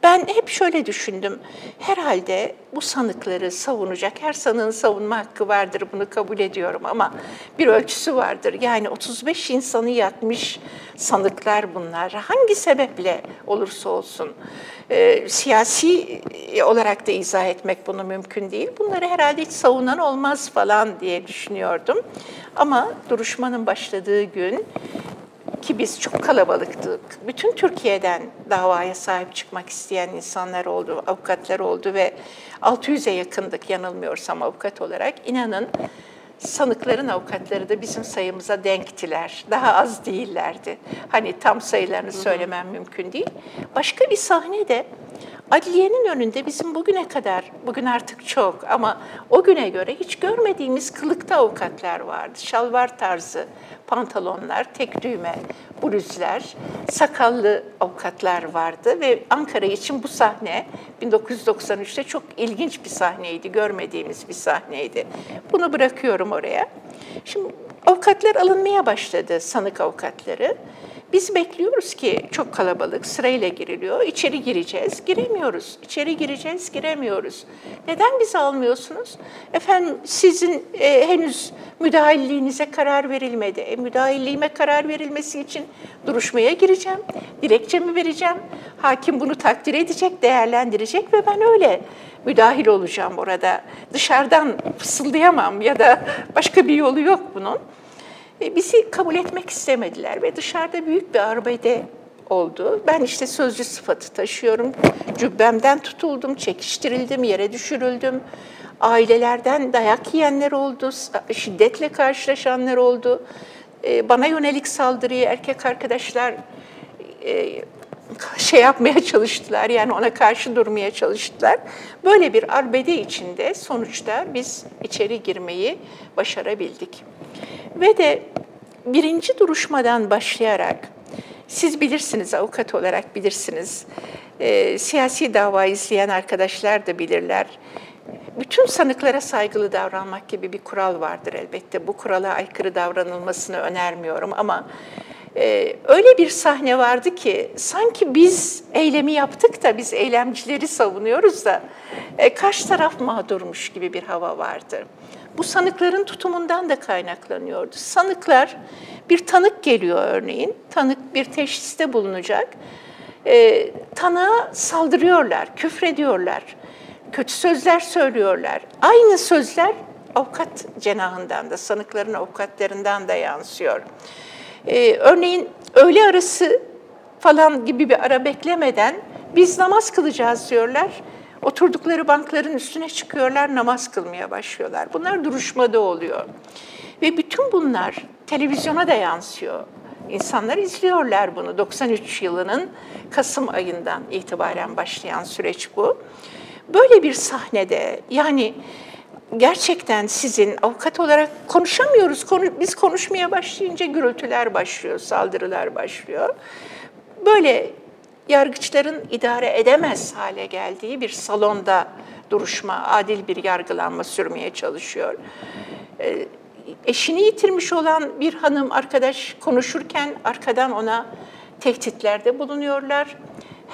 S3: Ben hep şöyle düşündüm. Herhalde bu sanıkları savunacak, her sanığın savunma hakkı vardır, bunu kabul ediyorum ama bir ölçüsü vardır. Yani 35 insanı yakmış sanıklar bunlar. Hangi sebeple olursa olsun. E, siyasi olarak da izah etmek bunu mümkün değil. Bunları herhalde hiç savunan olmaz falan diye düşünüyordum. Ama duruşmanın başladığı gün ki biz çok kalabalıktık. Bütün Türkiye'den davaya sahip çıkmak isteyen insanlar oldu, avukatlar oldu ve 600'e yakındık yanılmıyorsam avukat olarak. İnanın sanıkların avukatları da bizim sayımıza denktiler. Daha az değillerdi. Hani tam sayılarını söylemem mümkün değil. Başka bir sahne de Adliyenin önünde bizim bugüne kadar, bugün artık çok ama o güne göre hiç görmediğimiz kılıkta avukatlar vardı. Şalvar tarzı pantolonlar, tek düğme bluzlar, sakallı avukatlar vardı ve Ankara için bu sahne 1993'te çok ilginç bir sahneydi, görmediğimiz bir sahneydi. Bunu bırakıyorum oraya. Şimdi avukatlar alınmaya başladı, sanık avukatları Biz bekliyoruz ki çok kalabalık sırayla giriliyor. İçeri gireceğiz, giremiyoruz. İçeri gireceğiz, giremiyoruz. Neden bizi almıyorsunuz? Efendim sizin e, henüz müdahilliğinize karar verilmedi. E, müdahilliğime karar verilmesi için duruşmaya gireceğim. Dilekçemi vereceğim. Hakim bunu takdir edecek, değerlendirecek ve ben öyle müdahil olacağım orada. Dışarıdan fısıldayamam ya da başka bir yolu yok bunun. E, bizi kabul etmek istemediler ve dışarıda büyük bir arbede oldu. Ben işte sözcü sıfatı taşıyorum. Cübbemden tutuldum, çekiştirildim, yere düşürüldüm. Ailelerden dayak yiyenler oldu, şiddetle karşılaşanlar oldu. E, bana yönelik saldırıyı erkek arkadaşlar e, şey yapmaya çalıştılar yani ona karşı durmaya çalıştılar. Böyle bir arbede içinde sonuçta biz içeri girmeyi başarabildik. Ve de birinci duruşmadan başlayarak, siz bilirsiniz, avukat olarak bilirsiniz, e, siyasi dava izleyen arkadaşlar da bilirler. Bütün sanıklara saygılı davranmak gibi bir kural vardır elbette. Bu kurala aykırı davranılmasını önermiyorum ama e, öyle bir sahne vardı ki sanki biz eylemi yaptık da biz eylemcileri savunuyoruz da e, karşı taraf mağdurmuş gibi bir hava vardı. Bu sanıkların tutumundan da kaynaklanıyordu. Sanıklar bir tanık geliyor örneğin, tanık bir teşhiste bulunacak. E, tanığa saldırıyorlar, küfrediyorlar, kötü sözler söylüyorlar. Aynı sözler avukat cenahından da, sanıkların avukatlarından da yansıyor. Ee, örneğin öğle arası falan gibi bir ara beklemeden biz namaz kılacağız diyorlar. Oturdukları bankların üstüne çıkıyorlar, namaz kılmaya başlıyorlar. Bunlar duruşmada oluyor. Ve bütün bunlar televizyona da yansıyor. İnsanlar izliyorlar bunu. 93 yılının Kasım ayından itibaren başlayan süreç bu. Böyle bir sahnede yani gerçekten sizin avukat olarak konuşamıyoruz. Biz konuşmaya başlayınca gürültüler başlıyor, saldırılar başlıyor. Böyle yargıçların idare edemez hale geldiği bir salonda duruşma, adil bir yargılanma sürmeye çalışıyor. Ee, eşini yitirmiş olan bir hanım arkadaş konuşurken arkadan ona tehditlerde bulunuyorlar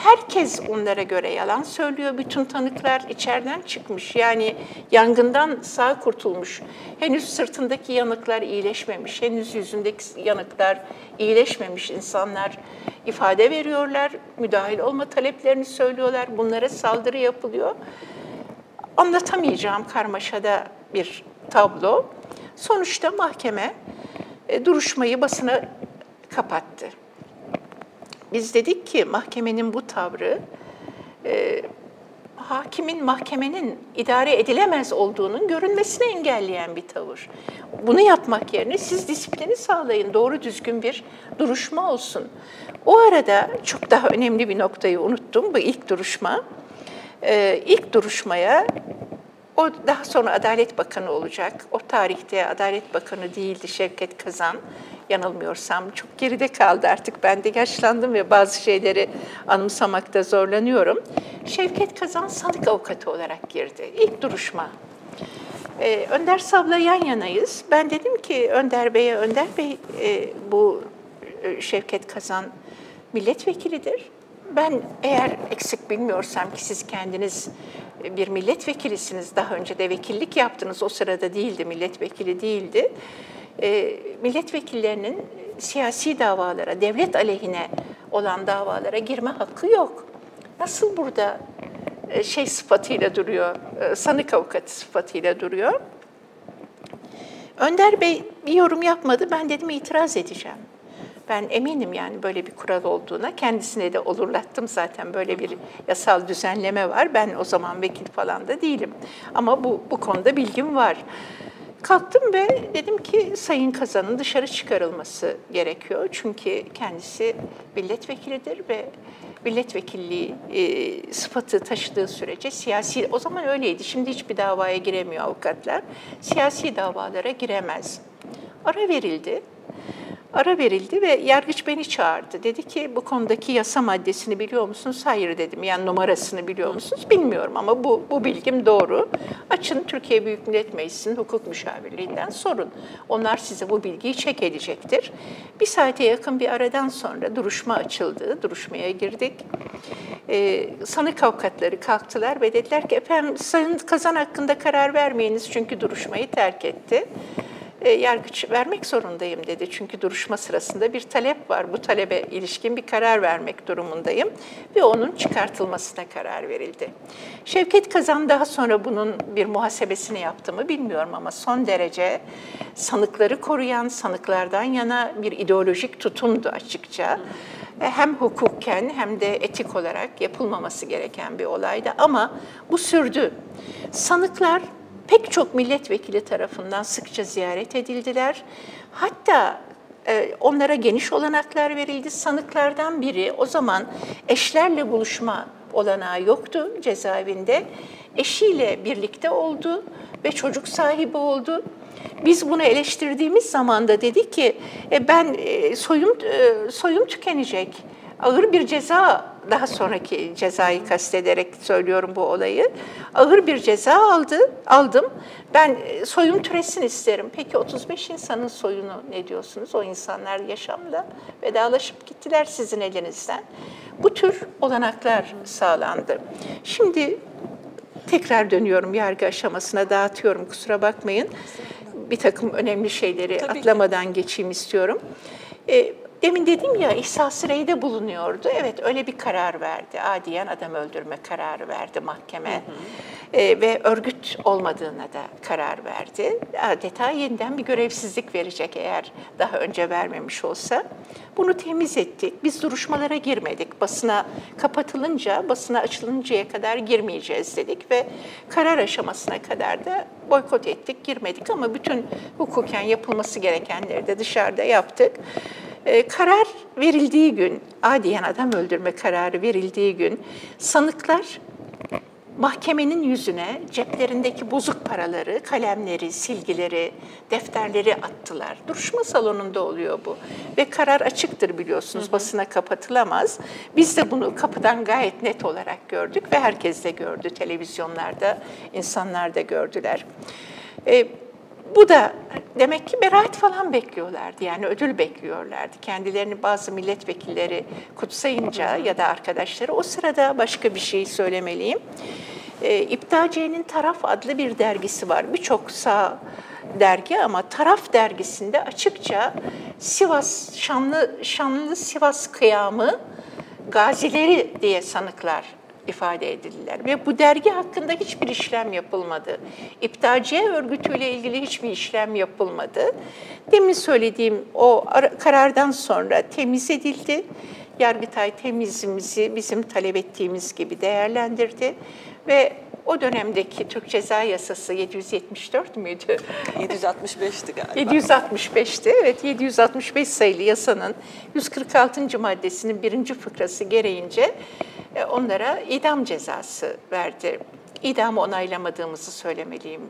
S3: Herkes onlara göre yalan söylüyor. Bütün tanıklar içeriden çıkmış. Yani yangından sağ kurtulmuş. Henüz sırtındaki yanıklar iyileşmemiş. Henüz yüzündeki yanıklar iyileşmemiş insanlar ifade veriyorlar. Müdahil olma taleplerini söylüyorlar. Bunlara saldırı yapılıyor. Anlatamayacağım karmaşada bir tablo. Sonuçta mahkeme e, duruşmayı basına kapattı. Biz dedik ki mahkemenin bu tavrı e, hakimin mahkemenin idare edilemez olduğunun görünmesini engelleyen bir tavır. Bunu yapmak yerine siz disiplini sağlayın, doğru düzgün bir duruşma olsun. O arada çok daha önemli bir noktayı unuttum, bu ilk duruşma. Ee, ilk duruşmaya o daha sonra Adalet Bakanı olacak. O tarihte Adalet Bakanı değildi Şevket Kazan yanılmıyorsam. Çok geride kaldı artık. Ben de yaşlandım ve bazı şeyleri anımsamakta zorlanıyorum. Şevket Kazan sanık avukatı olarak girdi. İlk duruşma. Ee, Önder Sav'la yan yanayız. Ben dedim ki Önder Bey'e, Önder Bey e, bu e, Şevket Kazan milletvekilidir. Ben eğer eksik bilmiyorsam ki siz kendiniz bir milletvekilisiniz, daha önce de vekillik yaptınız, o sırada değildi, milletvekili değildi e, milletvekillerinin siyasi davalara, devlet aleyhine olan davalara girme hakkı yok. Nasıl burada e, şey sıfatıyla duruyor, e, sanık avukatı sıfatıyla duruyor? Önder Bey bir yorum yapmadı, ben dedim itiraz edeceğim. Ben eminim yani böyle bir kural olduğuna. Kendisine de olurlattım zaten böyle bir yasal düzenleme var. Ben o zaman vekil falan da değilim. Ama bu, bu konuda bilgim var. Kalktım ve dedim ki Sayın Kazan'ın dışarı çıkarılması gerekiyor. Çünkü kendisi milletvekilidir ve milletvekilliği e, sıfatı taşıdığı sürece siyasi, o zaman öyleydi, şimdi hiçbir davaya giremiyor avukatlar, siyasi davalara giremez. Ara verildi. Ara verildi ve yargıç beni çağırdı. Dedi ki bu konudaki yasa maddesini biliyor musunuz? Hayır dedim. Yani numarasını biliyor musunuz? Bilmiyorum ama bu, bu bilgim doğru. Açın Türkiye Büyük Millet Meclisi'nin hukuk müşavirliğinden sorun. Onlar size bu bilgiyi çek edecektir. Bir saate yakın bir aradan sonra duruşma açıldı. Duruşmaya girdik. Ee, sanık avukatları kalktılar ve dediler ki efendim sayın kazan hakkında karar vermeyiniz çünkü duruşmayı terk etti yargıç vermek zorundayım dedi. Çünkü duruşma sırasında bir talep var. Bu talebe ilişkin bir karar vermek durumundayım ve onun çıkartılmasına karar verildi. Şevket Kazan daha sonra bunun bir muhasebesini yaptı mı bilmiyorum ama son derece sanıkları koruyan, sanıklardan yana bir ideolojik tutumdu açıkça. E, hem hukuken hem de etik olarak yapılmaması gereken bir olaydı ama bu sürdü. Sanıklar pek çok milletvekili tarafından sıkça ziyaret edildiler. Hatta e, onlara geniş olanaklar verildi. Sanıklardan biri o zaman eşlerle buluşma olanağı yoktu cezaevinde. Eşiyle birlikte oldu ve çocuk sahibi oldu. Biz bunu eleştirdiğimiz zaman da dedi ki e, ben e, soyum soyum tükenecek. Ağır bir ceza daha sonraki cezayı kastederek söylüyorum bu olayı. Ağır bir ceza aldı, aldım. Ben e, soyun türesin isterim. Peki 35 insanın soyunu ne diyorsunuz? O insanlar yaşamla vedalaşıp gittiler sizin elinizden. Bu tür olanaklar sağlandı. Şimdi tekrar dönüyorum yargı aşamasına dağıtıyorum kusura bakmayın. Bir takım önemli şeyleri Tabii atlamadan ki. geçeyim istiyorum. E, Demin dedim ya ihsas reyde bulunuyordu. Evet öyle bir karar verdi. Adiyen adam öldürme kararı verdi mahkeme. Hı hı. E, ve örgüt olmadığına da karar verdi. Adeta yeniden bir görevsizlik verecek eğer daha önce vermemiş olsa. Bunu temiz ettik. Biz duruşmalara girmedik. Basına kapatılınca, basına açılıncaya kadar girmeyeceğiz dedik ve karar aşamasına kadar da boykot ettik, girmedik ama bütün hukuken yapılması gerekenleri de dışarıda yaptık. Ee, karar verildiği gün, adiyen adam öldürme kararı verildiği gün sanıklar mahkemenin yüzüne ceplerindeki bozuk paraları, kalemleri, silgileri, defterleri attılar. Duruşma salonunda oluyor bu. Ve karar açıktır biliyorsunuz, hı hı. basına kapatılamaz. Biz de bunu kapıdan gayet net olarak gördük ve herkes de gördü. Televizyonlarda insanlar da gördüler. Ee, bu da demek ki beraat falan bekliyorlardı. Yani ödül bekliyorlardı. Kendilerini bazı milletvekilleri kutsayınca ya da arkadaşları o sırada başka bir şey söylemeliyim. E, İptaciye'nin Taraf adlı bir dergisi var. Birçok sağ dergi ama Taraf dergisinde açıkça Sivas, Şanlı, Şanlı Sivas kıyamı gazileri diye sanıklar ifade edildiler. Ve bu dergi hakkında hiçbir işlem yapılmadı. İptalciye örgütüyle ilgili hiçbir işlem yapılmadı. Demin söylediğim o karardan sonra temiz edildi. Yargıtay temizimizi bizim talep ettiğimiz gibi değerlendirdi ve o dönemdeki Türk Ceza Yasası 774 müydü? [laughs]
S1: 765'ti galiba.
S3: 765'ti. Evet 765 sayılı yasanın 146. maddesinin birinci fıkrası gereğince onlara idam cezası verdi. İdamı onaylamadığımızı söylemeliyim.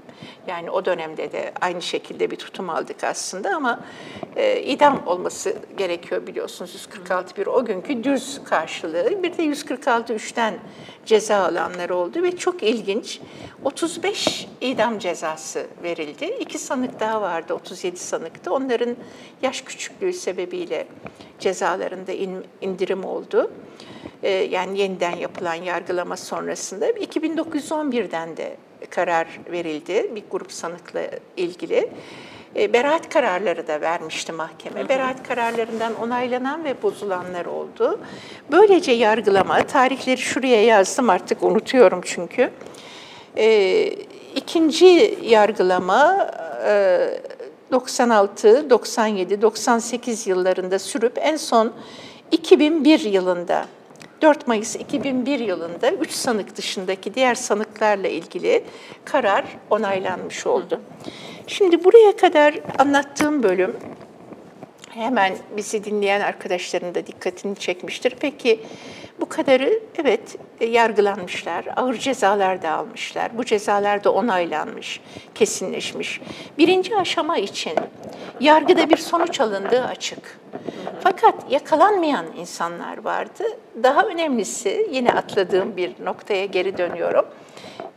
S3: Yani o dönemde de aynı şekilde bir tutum aldık aslında ama e, idam olması gerekiyor biliyorsunuz 146 bir o günkü düz karşılığı. Bir de 146 üçten ceza alanlar oldu ve çok ilginç 35 idam cezası verildi. İki sanık daha vardı 37 sanıktı. Onların yaş küçüklüğü sebebiyle cezalarında in, indirim oldu. Ee, yani yeniden yapılan yargılama sonrasında 2911'den de karar verildi bir grup sanıkla ilgili. E, beraat kararları da vermişti mahkeme. Beraat kararlarından onaylanan ve bozulanlar oldu. Böylece yargılama, tarihleri şuraya yazdım artık unutuyorum çünkü. E, ikinci yargılama e, 96, 97, 98 yıllarında sürüp en son 2001 yılında 4 Mayıs 2001 yılında 3 sanık dışındaki diğer sanıklarla ilgili karar onaylanmış oldu. Şimdi buraya kadar anlattığım bölüm hemen bizi dinleyen arkadaşların da dikkatini çekmiştir. Peki bu kadarı evet e, yargılanmışlar, ağır cezalar da almışlar. Bu cezalar da onaylanmış, kesinleşmiş. Birinci aşama için yargıda bir sonuç alındığı açık. Fakat yakalanmayan insanlar vardı. Daha önemlisi yine atladığım bir noktaya geri dönüyorum.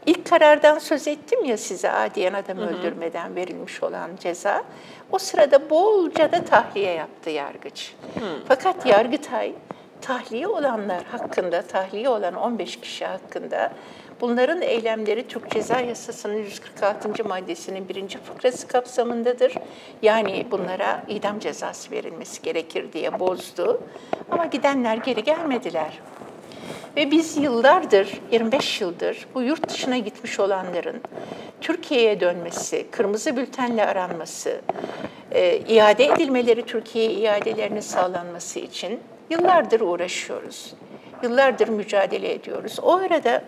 S3: İlk karardan söz ettim ya size adiyen adam öldürmeden verilmiş olan ceza. O sırada bolca da tahliye yaptı yargıç. Fakat Yargıtay tahliye olanlar hakkında, tahliye olan 15 kişi hakkında bunların eylemleri Türk Ceza Yasası'nın 146. maddesinin birinci fıkrası kapsamındadır. Yani bunlara idam cezası verilmesi gerekir diye bozdu. Ama gidenler geri gelmediler. Ve biz yıllardır, 25 yıldır bu yurt dışına gitmiş olanların Türkiye'ye dönmesi, kırmızı bültenle aranması, e, iade edilmeleri, Türkiye'ye iadelerinin sağlanması için yıllardır uğraşıyoruz. Yıllardır mücadele ediyoruz. O arada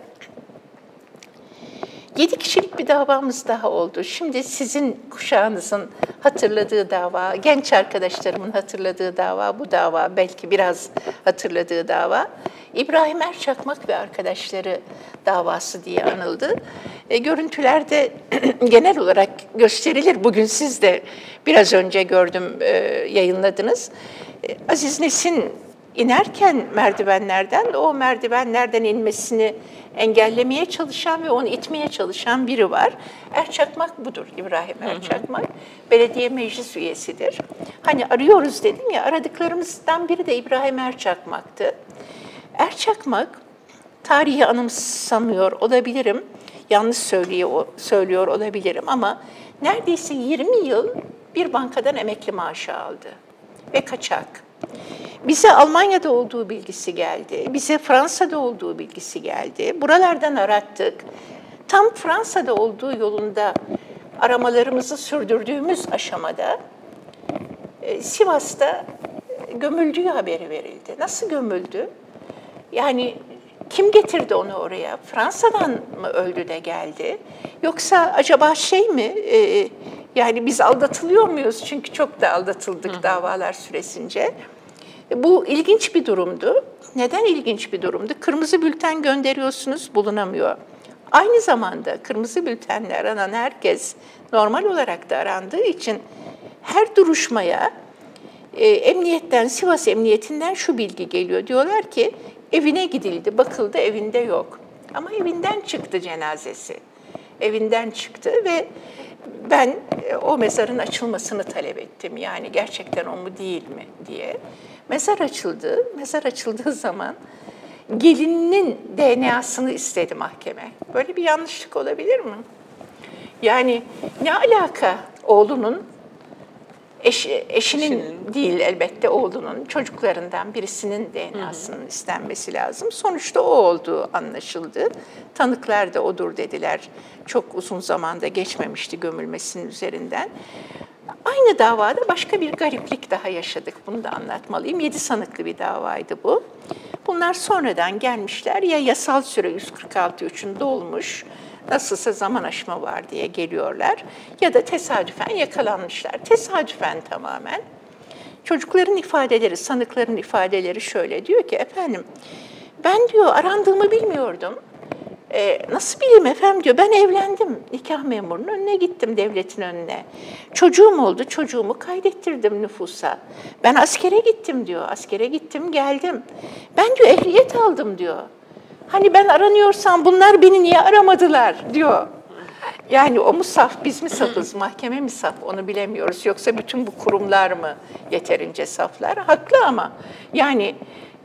S3: Yedi kişilik bir davamız daha oldu. Şimdi sizin kuşağınızın hatırladığı dava, genç arkadaşlarımın hatırladığı dava, bu dava belki biraz hatırladığı dava. İbrahim Erçakmak ve arkadaşları davası diye anıldı. E, görüntülerde [clears throat] genel olarak gösterilir. Bugün siz de biraz önce gördüm, e, yayınladınız. E, Aziz Nesin inerken merdivenlerden o merdivenlerden inmesini engellemeye çalışan ve onu itmeye çalışan biri var. Erçakmak budur İbrahim Erçakmak. Belediye meclis üyesidir. Hani arıyoruz dedim ya aradıklarımızdan biri de İbrahim Erçakmak'tı. Erçakmak tarihi anımsamıyor olabilirim. Yanlış söylüyor, söylüyor olabilirim ama neredeyse 20 yıl bir bankadan emekli maaşı aldı ve kaçak. Bize Almanya'da olduğu bilgisi geldi. Bize Fransa'da olduğu bilgisi geldi. Buralardan arattık. Tam Fransa'da olduğu yolunda aramalarımızı sürdürdüğümüz aşamada e, Sivas'ta gömüldüğü haberi verildi. Nasıl gömüldü? Yani kim getirdi onu oraya? Fransa'dan mı öldü de geldi? Yoksa acaba şey mi? E, yani biz aldatılıyor muyuz? Çünkü çok da aldatıldık davalar süresince. Bu ilginç bir durumdu. Neden ilginç bir durumdu? Kırmızı bülten gönderiyorsunuz, bulunamıyor. Aynı zamanda kırmızı bültenle aranan herkes normal olarak da arandığı için her duruşmaya e, emniyetten, Sivas Emniyetinden şu bilgi geliyor. Diyorlar ki evine gidildi, bakıldı evinde yok. Ama evinden çıktı cenazesi. Evinden çıktı ve ben e, o mezarın açılmasını talep ettim. Yani gerçekten o mu değil mi diye. Mezar açıldı. Mezar açıldığı [laughs] zaman gelininin DNA'sını istedi mahkeme. Böyle bir yanlışlık olabilir mi? Yani ne alaka oğlunun eş, eşinin, eşinin değil elbette oğlunun çocuklarından birisinin DNA'sının istenmesi lazım. Sonuçta o olduğu anlaşıldı. Tanıklar da odur dediler. Çok uzun zamanda geçmemişti gömülmesinin üzerinden. Aynı davada başka bir gariplik daha yaşadık. Bunu da anlatmalıyım. Yedi sanıklı bir davaydı bu. Bunlar sonradan gelmişler ya yasal süre 146 üçün dolmuş, nasılsa zaman aşma var diye geliyorlar ya da tesadüfen yakalanmışlar. Tesadüfen tamamen. Çocukların ifadeleri, sanıkların ifadeleri şöyle diyor ki efendim ben diyor arandığımı bilmiyordum. E, nasıl bileyim efendim diyor. Ben evlendim. Nikah memurunun önüne gittim devletin önüne. Çocuğum oldu. Çocuğumu kaydettirdim nüfusa. Ben askere gittim diyor. Askere gittim geldim. Ben diyor ehliyet aldım diyor. Hani ben aranıyorsam bunlar beni niye aramadılar diyor. Yani o mu saf, biz mi safız, [clears throat] mahkeme mi saf onu bilemiyoruz. Yoksa bütün bu kurumlar mı yeterince saflar? Haklı ama yani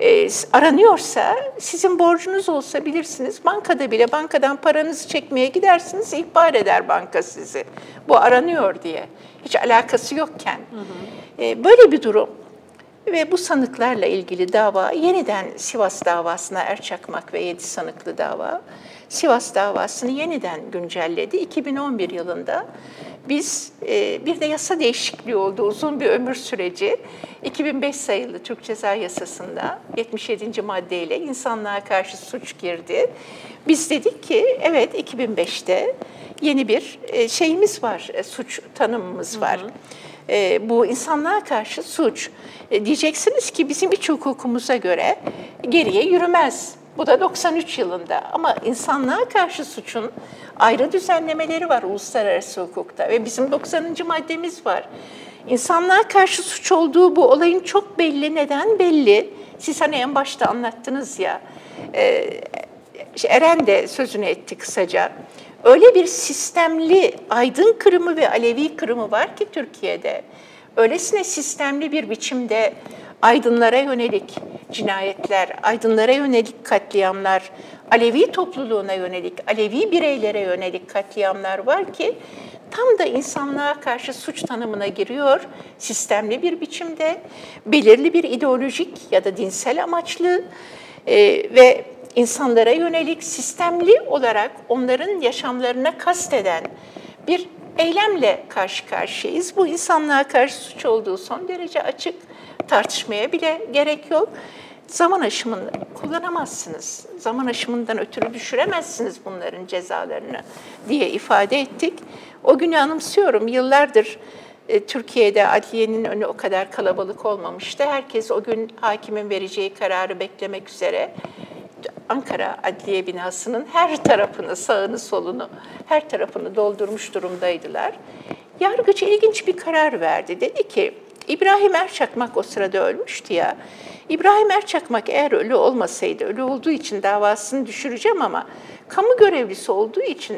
S3: e, aranıyorsa, sizin borcunuz olsa bilirsiniz, bankada bile bankadan paranızı çekmeye gidersiniz, ihbar eder banka sizi. Bu aranıyor diye. Hiç alakası yokken. Hı hı. E, böyle bir durum ve bu sanıklarla ilgili dava yeniden Sivas davasına Erçakmak ve yedi sanıklı dava Sivas davasını yeniden güncelledi. 2011 yılında biz e, bir de yasa değişikliği oldu uzun bir ömür süreci. 2005 sayılı Türk Ceza Yasası'nda 77. maddeyle insanlığa karşı suç girdi. Biz dedik ki evet 2005'te yeni bir e, şeyimiz var, e, suç tanımımız var. Hı hı E, bu insanlığa karşı suç. E, diyeceksiniz ki bizim iç hukukumuza göre geriye yürümez. Bu da 93 yılında ama insanlığa karşı suçun ayrı düzenlemeleri var uluslararası hukukta ve bizim 90. maddemiz var. İnsanlığa karşı suç olduğu bu olayın çok belli. Neden belli? Siz hani en başta anlattınız ya, e, Eren de sözünü etti kısaca. Öyle bir sistemli aydın kırımı ve Alevi kırımı var ki Türkiye'de. Öylesine sistemli bir biçimde aydınlara yönelik cinayetler, aydınlara yönelik katliamlar, Alevi topluluğuna yönelik, Alevi bireylere yönelik katliamlar var ki tam da insanlığa karşı suç tanımına giriyor sistemli bir biçimde, belirli bir ideolojik ya da dinsel amaçlı e, ve insanlara yönelik sistemli olarak onların yaşamlarına kasteden bir eylemle karşı karşıyayız. Bu insanlığa karşı suç olduğu son derece açık, tartışmaya bile gerek yok. Zaman aşımını kullanamazsınız. Zaman aşımından ötürü düşüremezsiniz bunların cezalarını diye ifade ettik. O günü anımsıyorum. Yıllardır e, Türkiye'de adliyenin önü o kadar kalabalık olmamıştı. Herkes o gün hakimin vereceği kararı beklemek üzere Ankara Adliye binasının her tarafını, sağını solunu, her tarafını doldurmuş durumdaydılar. Yargıç ilginç bir karar verdi. Dedi ki, İbrahim Erçakmak o sırada ölmüştü ya. İbrahim Erçakmak eğer ölü olmasaydı, ölü olduğu için davasını düşüreceğim ama kamu görevlisi olduğu için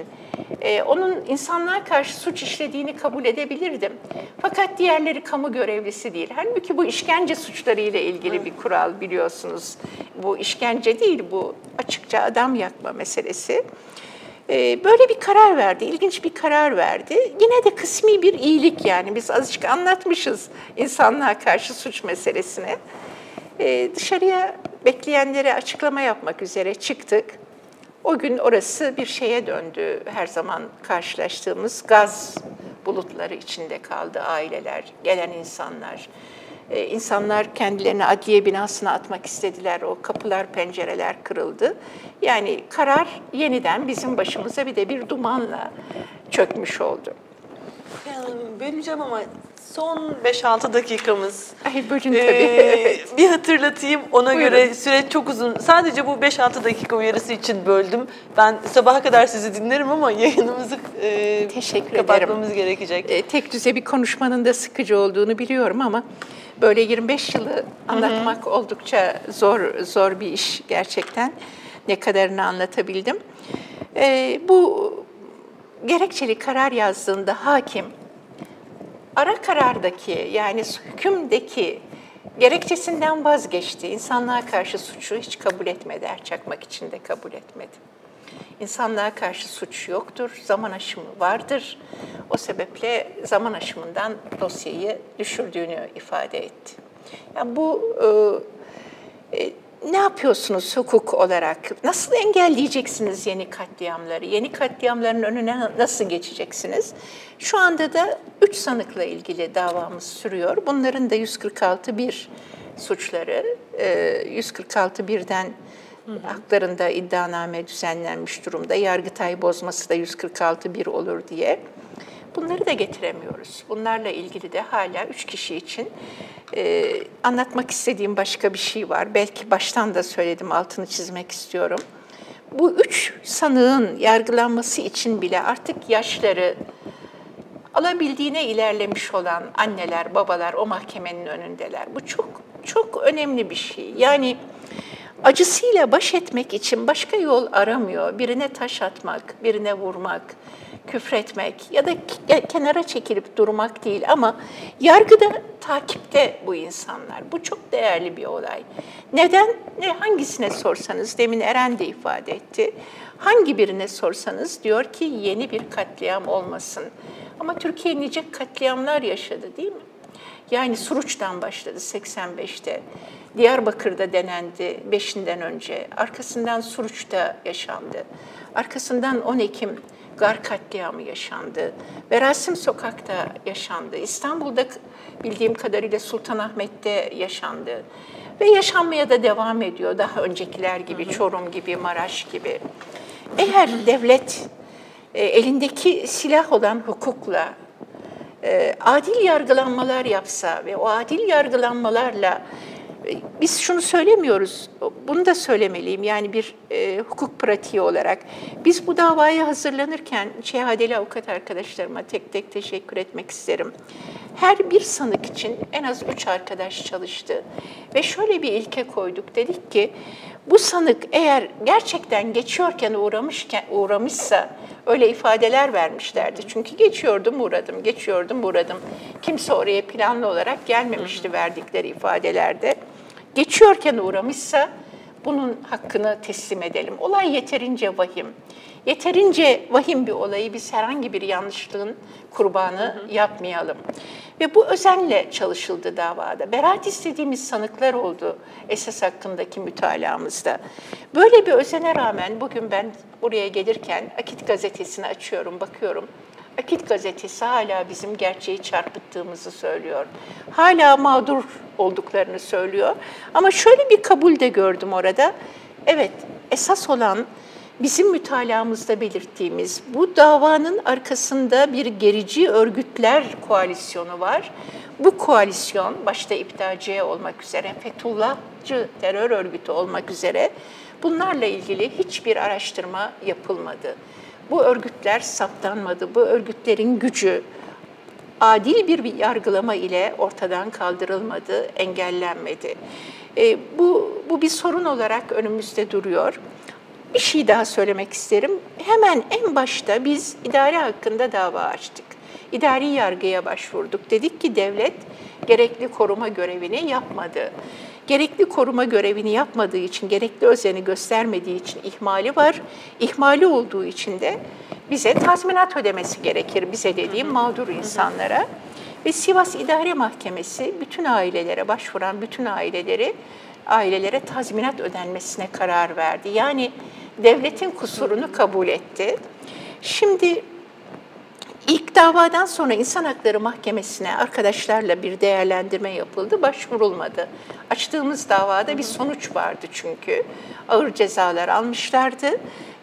S3: e, onun insanlığa karşı suç işlediğini kabul edebilirdim. Fakat diğerleri kamu görevlisi değil. Halbuki bu işkence suçları ile ilgili bir kural biliyorsunuz. Bu işkence değil, bu açıkça adam yakma meselesi. E, böyle bir karar verdi, ilginç bir karar verdi. Yine de kısmi bir iyilik yani. Biz azıcık anlatmışız insanlığa karşı suç meselesini. E, dışarıya bekleyenlere açıklama yapmak üzere çıktık. O gün orası bir şeye döndü. Her zaman karşılaştığımız gaz bulutları içinde kaldı aileler, gelen insanlar. Ee, insanlar kendilerini adliye binasına atmak istediler. O kapılar, pencereler kırıldı. Yani karar yeniden bizim başımıza bir de bir dumanla çökmüş oldu.
S1: Yani böleceğim ama son 5-6 dakikamız.
S3: Ay bölün tabii. [laughs] Ee,
S1: bir hatırlatayım. Ona Buyurun. göre süre çok uzun. Sadece bu 5-6 dakika uyarısı için böldüm. Ben sabaha kadar sizi dinlerim ama yayınımızı e, Teşekkür kapatmamız ederim. gerekecek.
S3: E, tek düze bir konuşmanın da sıkıcı olduğunu biliyorum ama böyle 25 yılı anlatmak Hı-hı. oldukça zor zor bir iş gerçekten. Ne kadarını anlatabildim. E, bu gerekçeli karar yazdığında hakim ara karardaki yani hükümdeki gerekçesinden vazgeçti. İnsanlığa karşı suçu hiç kabul etmedi. Erçakmak için de kabul etmedi. İnsanlığa karşı suç yoktur, zaman aşımı vardır. O sebeple zaman aşımından dosyayı düşürdüğünü ifade etti. Yani bu e, e, ne yapıyorsunuz hukuk olarak? Nasıl engelleyeceksiniz yeni katliamları? Yeni katliamların önüne nasıl geçeceksiniz? Şu anda da üç sanıkla ilgili davamız sürüyor. Bunların da 146 bir suçları, 146 e, birden haklarında iddianame düzenlenmiş durumda. Yargıtay bozması da 146 bir olur diye. Bunları da getiremiyoruz. Bunlarla ilgili de hala üç kişi için e, anlatmak istediğim başka bir şey var. Belki baştan da söyledim, altını çizmek istiyorum. Bu üç sanığın yargılanması için bile artık yaşları alabildiğine ilerlemiş olan anneler, babalar o mahkemenin önündeler. Bu çok çok önemli bir şey. Yani acısıyla baş etmek için başka yol aramıyor. Birine taş atmak, birine vurmak, küfretmek ya da kenara çekilip durmak değil ama yargıda takipte bu insanlar. Bu çok değerli bir olay. Neden? Ne hangisine sorsanız demin Eren de ifade etti. Hangi birine sorsanız diyor ki yeni bir katliam olmasın. Ama Türkiye nice katliamlar yaşadı değil mi? Yani Suruç'tan başladı 85'te. Diyarbakır'da denendi 5'inden önce. Arkasından Suruç'ta yaşandı. Arkasından 10 Ekim Gar katliamı yaşandı. Ve Rasim Sokak'ta yaşandı. İstanbul'da bildiğim kadarıyla Sultanahmet'te yaşandı. Ve yaşanmaya da devam ediyor daha öncekiler gibi, Çorum gibi, Maraş gibi. Eğer devlet e, elindeki silah olan hukukla e, adil yargılanmalar yapsa ve o adil yargılanmalarla biz şunu söylemiyoruz, bunu da söylemeliyim yani bir e, hukuk pratiği olarak. Biz bu davaya hazırlanırken şehadeli avukat arkadaşlarıma tek tek teşekkür etmek isterim. Her bir sanık için en az üç arkadaş çalıştı ve şöyle bir ilke koyduk. Dedik ki bu sanık eğer gerçekten geçiyorken uğramışken uğramışsa öyle ifadeler vermişlerdi. Çünkü geçiyordum uğradım, geçiyordum uğradım. Kimse oraya planlı olarak gelmemişti verdikleri ifadelerde. Geçiyorken uğramışsa bunun hakkını teslim edelim. Olay yeterince vahim. Yeterince vahim bir olayı biz herhangi bir yanlışlığın kurbanı yapmayalım. Ve bu özenle çalışıldı davada. Beraat istediğimiz sanıklar oldu esas hakkındaki mütalaamızda. Böyle bir özene rağmen bugün ben buraya gelirken Akit gazetesini açıyorum, bakıyorum. Akit gazetesi hala bizim gerçeği çarpıttığımızı söylüyor. Hala mağdur olduklarını söylüyor. Ama şöyle bir kabul de gördüm orada. Evet, esas olan bizim mütalaamızda belirttiğimiz bu davanın arkasında bir gerici örgütler koalisyonu var. Bu koalisyon başta İptalciye olmak üzere, Fethullahçı terör örgütü olmak üzere bunlarla ilgili hiçbir araştırma yapılmadı. Bu örgütler saptanmadı. Bu örgütlerin gücü adil bir yargılama ile ortadan kaldırılmadı, engellenmedi. E, bu, bu bir sorun olarak önümüzde duruyor. Bir şey daha söylemek isterim. Hemen en başta biz idare hakkında dava açtık. İdari yargıya başvurduk. Dedik ki devlet gerekli koruma görevini yapmadı. Gerekli koruma görevini yapmadığı için, gerekli özeni göstermediği için ihmali var. İhmali olduğu için de bize tazminat ödemesi gerekir, bize dediğim mağdur insanlara. Ve Sivas İdare Mahkemesi bütün ailelere başvuran bütün aileleri ailelere tazminat ödenmesine karar verdi. Yani devletin kusurunu kabul etti. Şimdi ilk davadan sonra İnsan Hakları Mahkemesi'ne arkadaşlarla bir değerlendirme yapıldı, başvurulmadı. Açtığımız davada bir sonuç vardı çünkü. Ağır cezalar almışlardı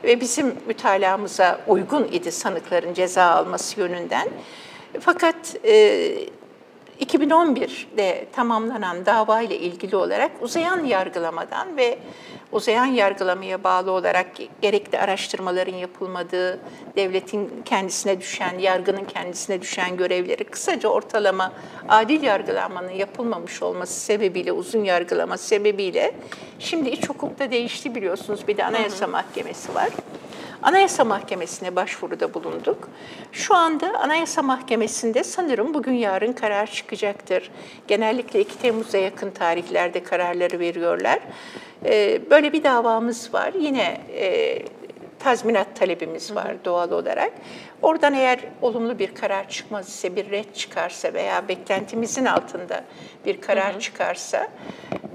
S3: ve bizim mütalaamıza uygun idi sanıkların ceza alması yönünden. Fakat 2011'de tamamlanan dava ile ilgili olarak uzayan yargılamadan ve uzayan yargılamaya bağlı olarak gerekli araştırmaların yapılmadığı, devletin kendisine düşen, yargının kendisine düşen görevleri kısaca ortalama adil yargılamanın yapılmamış olması sebebiyle, uzun yargılama sebebiyle şimdi iç hukukta değişti biliyorsunuz. Bir de Anayasa Mahkemesi var. Anayasa Mahkemesi'ne başvuruda bulunduk. Şu anda Anayasa Mahkemesi'nde sanırım bugün yarın karar çıkacaktır. Genellikle 2 Temmuz'a yakın tarihlerde kararları veriyorlar. Ee, böyle bir davamız var. Yine e, tazminat talebimiz var doğal olarak. Oradan eğer olumlu bir karar çıkmaz ise, bir red çıkarsa veya beklentimizin altında bir karar çıkarsa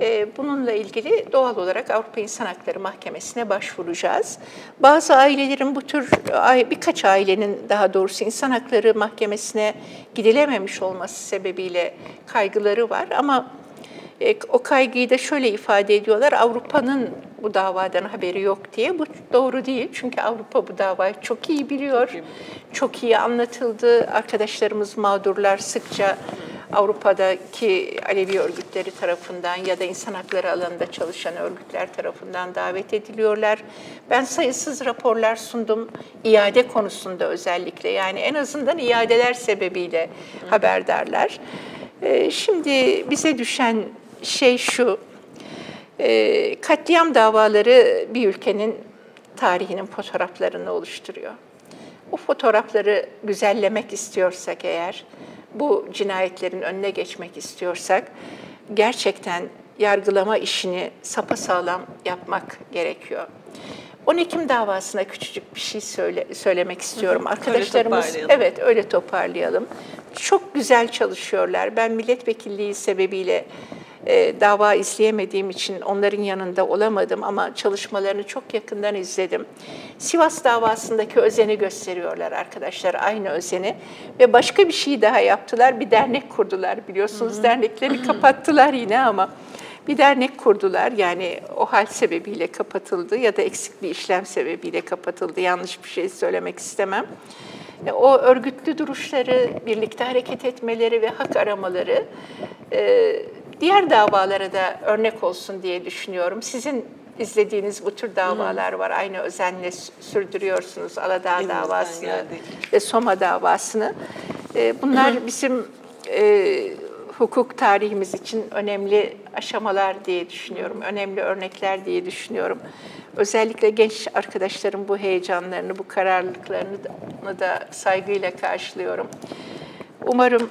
S3: e, bununla ilgili doğal olarak Avrupa İnsan Hakları Mahkemesi'ne başvuracağız. Bazı ailelerin bu tür, birkaç ailenin daha doğrusu İnsan Hakları Mahkemesi'ne gidilememiş olması sebebiyle kaygıları var ama e, o kaygıyı da şöyle ifade ediyorlar, Avrupa'nın bu davadan haberi yok diye. Bu doğru değil çünkü Avrupa bu davayı çok iyi biliyor, çok iyi, çok iyi anlatıldı. Arkadaşlarımız mağdurlar sıkça Avrupa'daki Alevi örgütleri tarafından ya da insan hakları alanında çalışan örgütler tarafından davet ediliyorlar. Ben sayısız raporlar sundum iade konusunda özellikle. Yani en azından iadeler sebebiyle haberdarlar. E, şimdi bize düşen şey şu, e, katliam davaları bir ülkenin tarihinin fotoğraflarını oluşturuyor. O fotoğrafları güzellemek istiyorsak eğer, bu cinayetlerin önüne geçmek istiyorsak, gerçekten yargılama işini sapasağlam yapmak gerekiyor. 10 Ekim davasına küçücük bir şey söyle, söylemek istiyorum. Arkadaşlarımız öyle evet öyle toparlayalım. Çok güzel çalışıyorlar. Ben milletvekilliği sebebiyle e, dava izleyemediğim için onların yanında olamadım ama çalışmalarını çok yakından izledim. Sivas davasındaki özeni gösteriyorlar arkadaşlar, aynı özeni. Ve başka bir şey daha yaptılar, bir dernek kurdular biliyorsunuz. Hı-hı. Dernekleri kapattılar yine ama bir dernek kurdular. Yani o hal sebebiyle kapatıldı ya da eksik bir işlem sebebiyle kapatıldı. Yanlış bir şey söylemek istemem. E, o örgütlü duruşları, birlikte hareket etmeleri ve hak aramaları e, diğer davalara da örnek olsun diye düşünüyorum. Sizin izlediğiniz bu tür davalar var. Aynı özenle sürdürüyorsunuz Aladağ
S1: Elimizden
S3: davasını
S1: geldiği.
S3: ve Soma davasını. E, bunlar bizim e, hukuk tarihimiz için önemli aşamalar diye düşünüyorum. Önemli örnekler diye düşünüyorum. Özellikle genç arkadaşlarım bu heyecanlarını, bu kararlılıklarını da, da saygıyla karşılıyorum. Umarım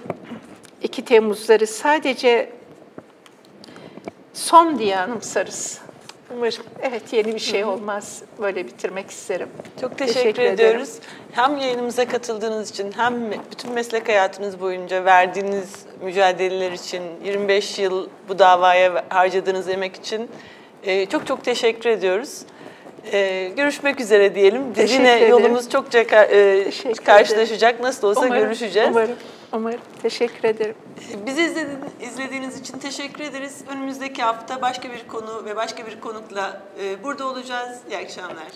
S3: 2 Temmuzları sadece son diye anımsarız. Umarım. Evet yeni bir şey olmaz. Böyle bitirmek isterim.
S1: Çok teşekkür,
S3: Teşekkür ederim.
S1: ediyoruz. Hem yayınımıza katıldığınız için hem bütün meslek hayatınız boyunca verdiğiniz mücadeleler için, 25 yıl bu davaya harcadığınız emek için e, çok çok teşekkür ediyoruz. E, görüşmek üzere diyelim.
S3: Teşekkür
S1: yine
S3: ederim.
S1: yolumuz çokça e, karşılaşacak. Nasıl olsa
S3: Umarım,
S1: görüşeceğiz.
S3: Umarım, umarım. Teşekkür ederim.
S1: Bizi izledi- izlediğiniz için teşekkür ederiz. Önümüzdeki hafta başka bir konu ve başka bir konukla e, burada olacağız. İyi akşamlar.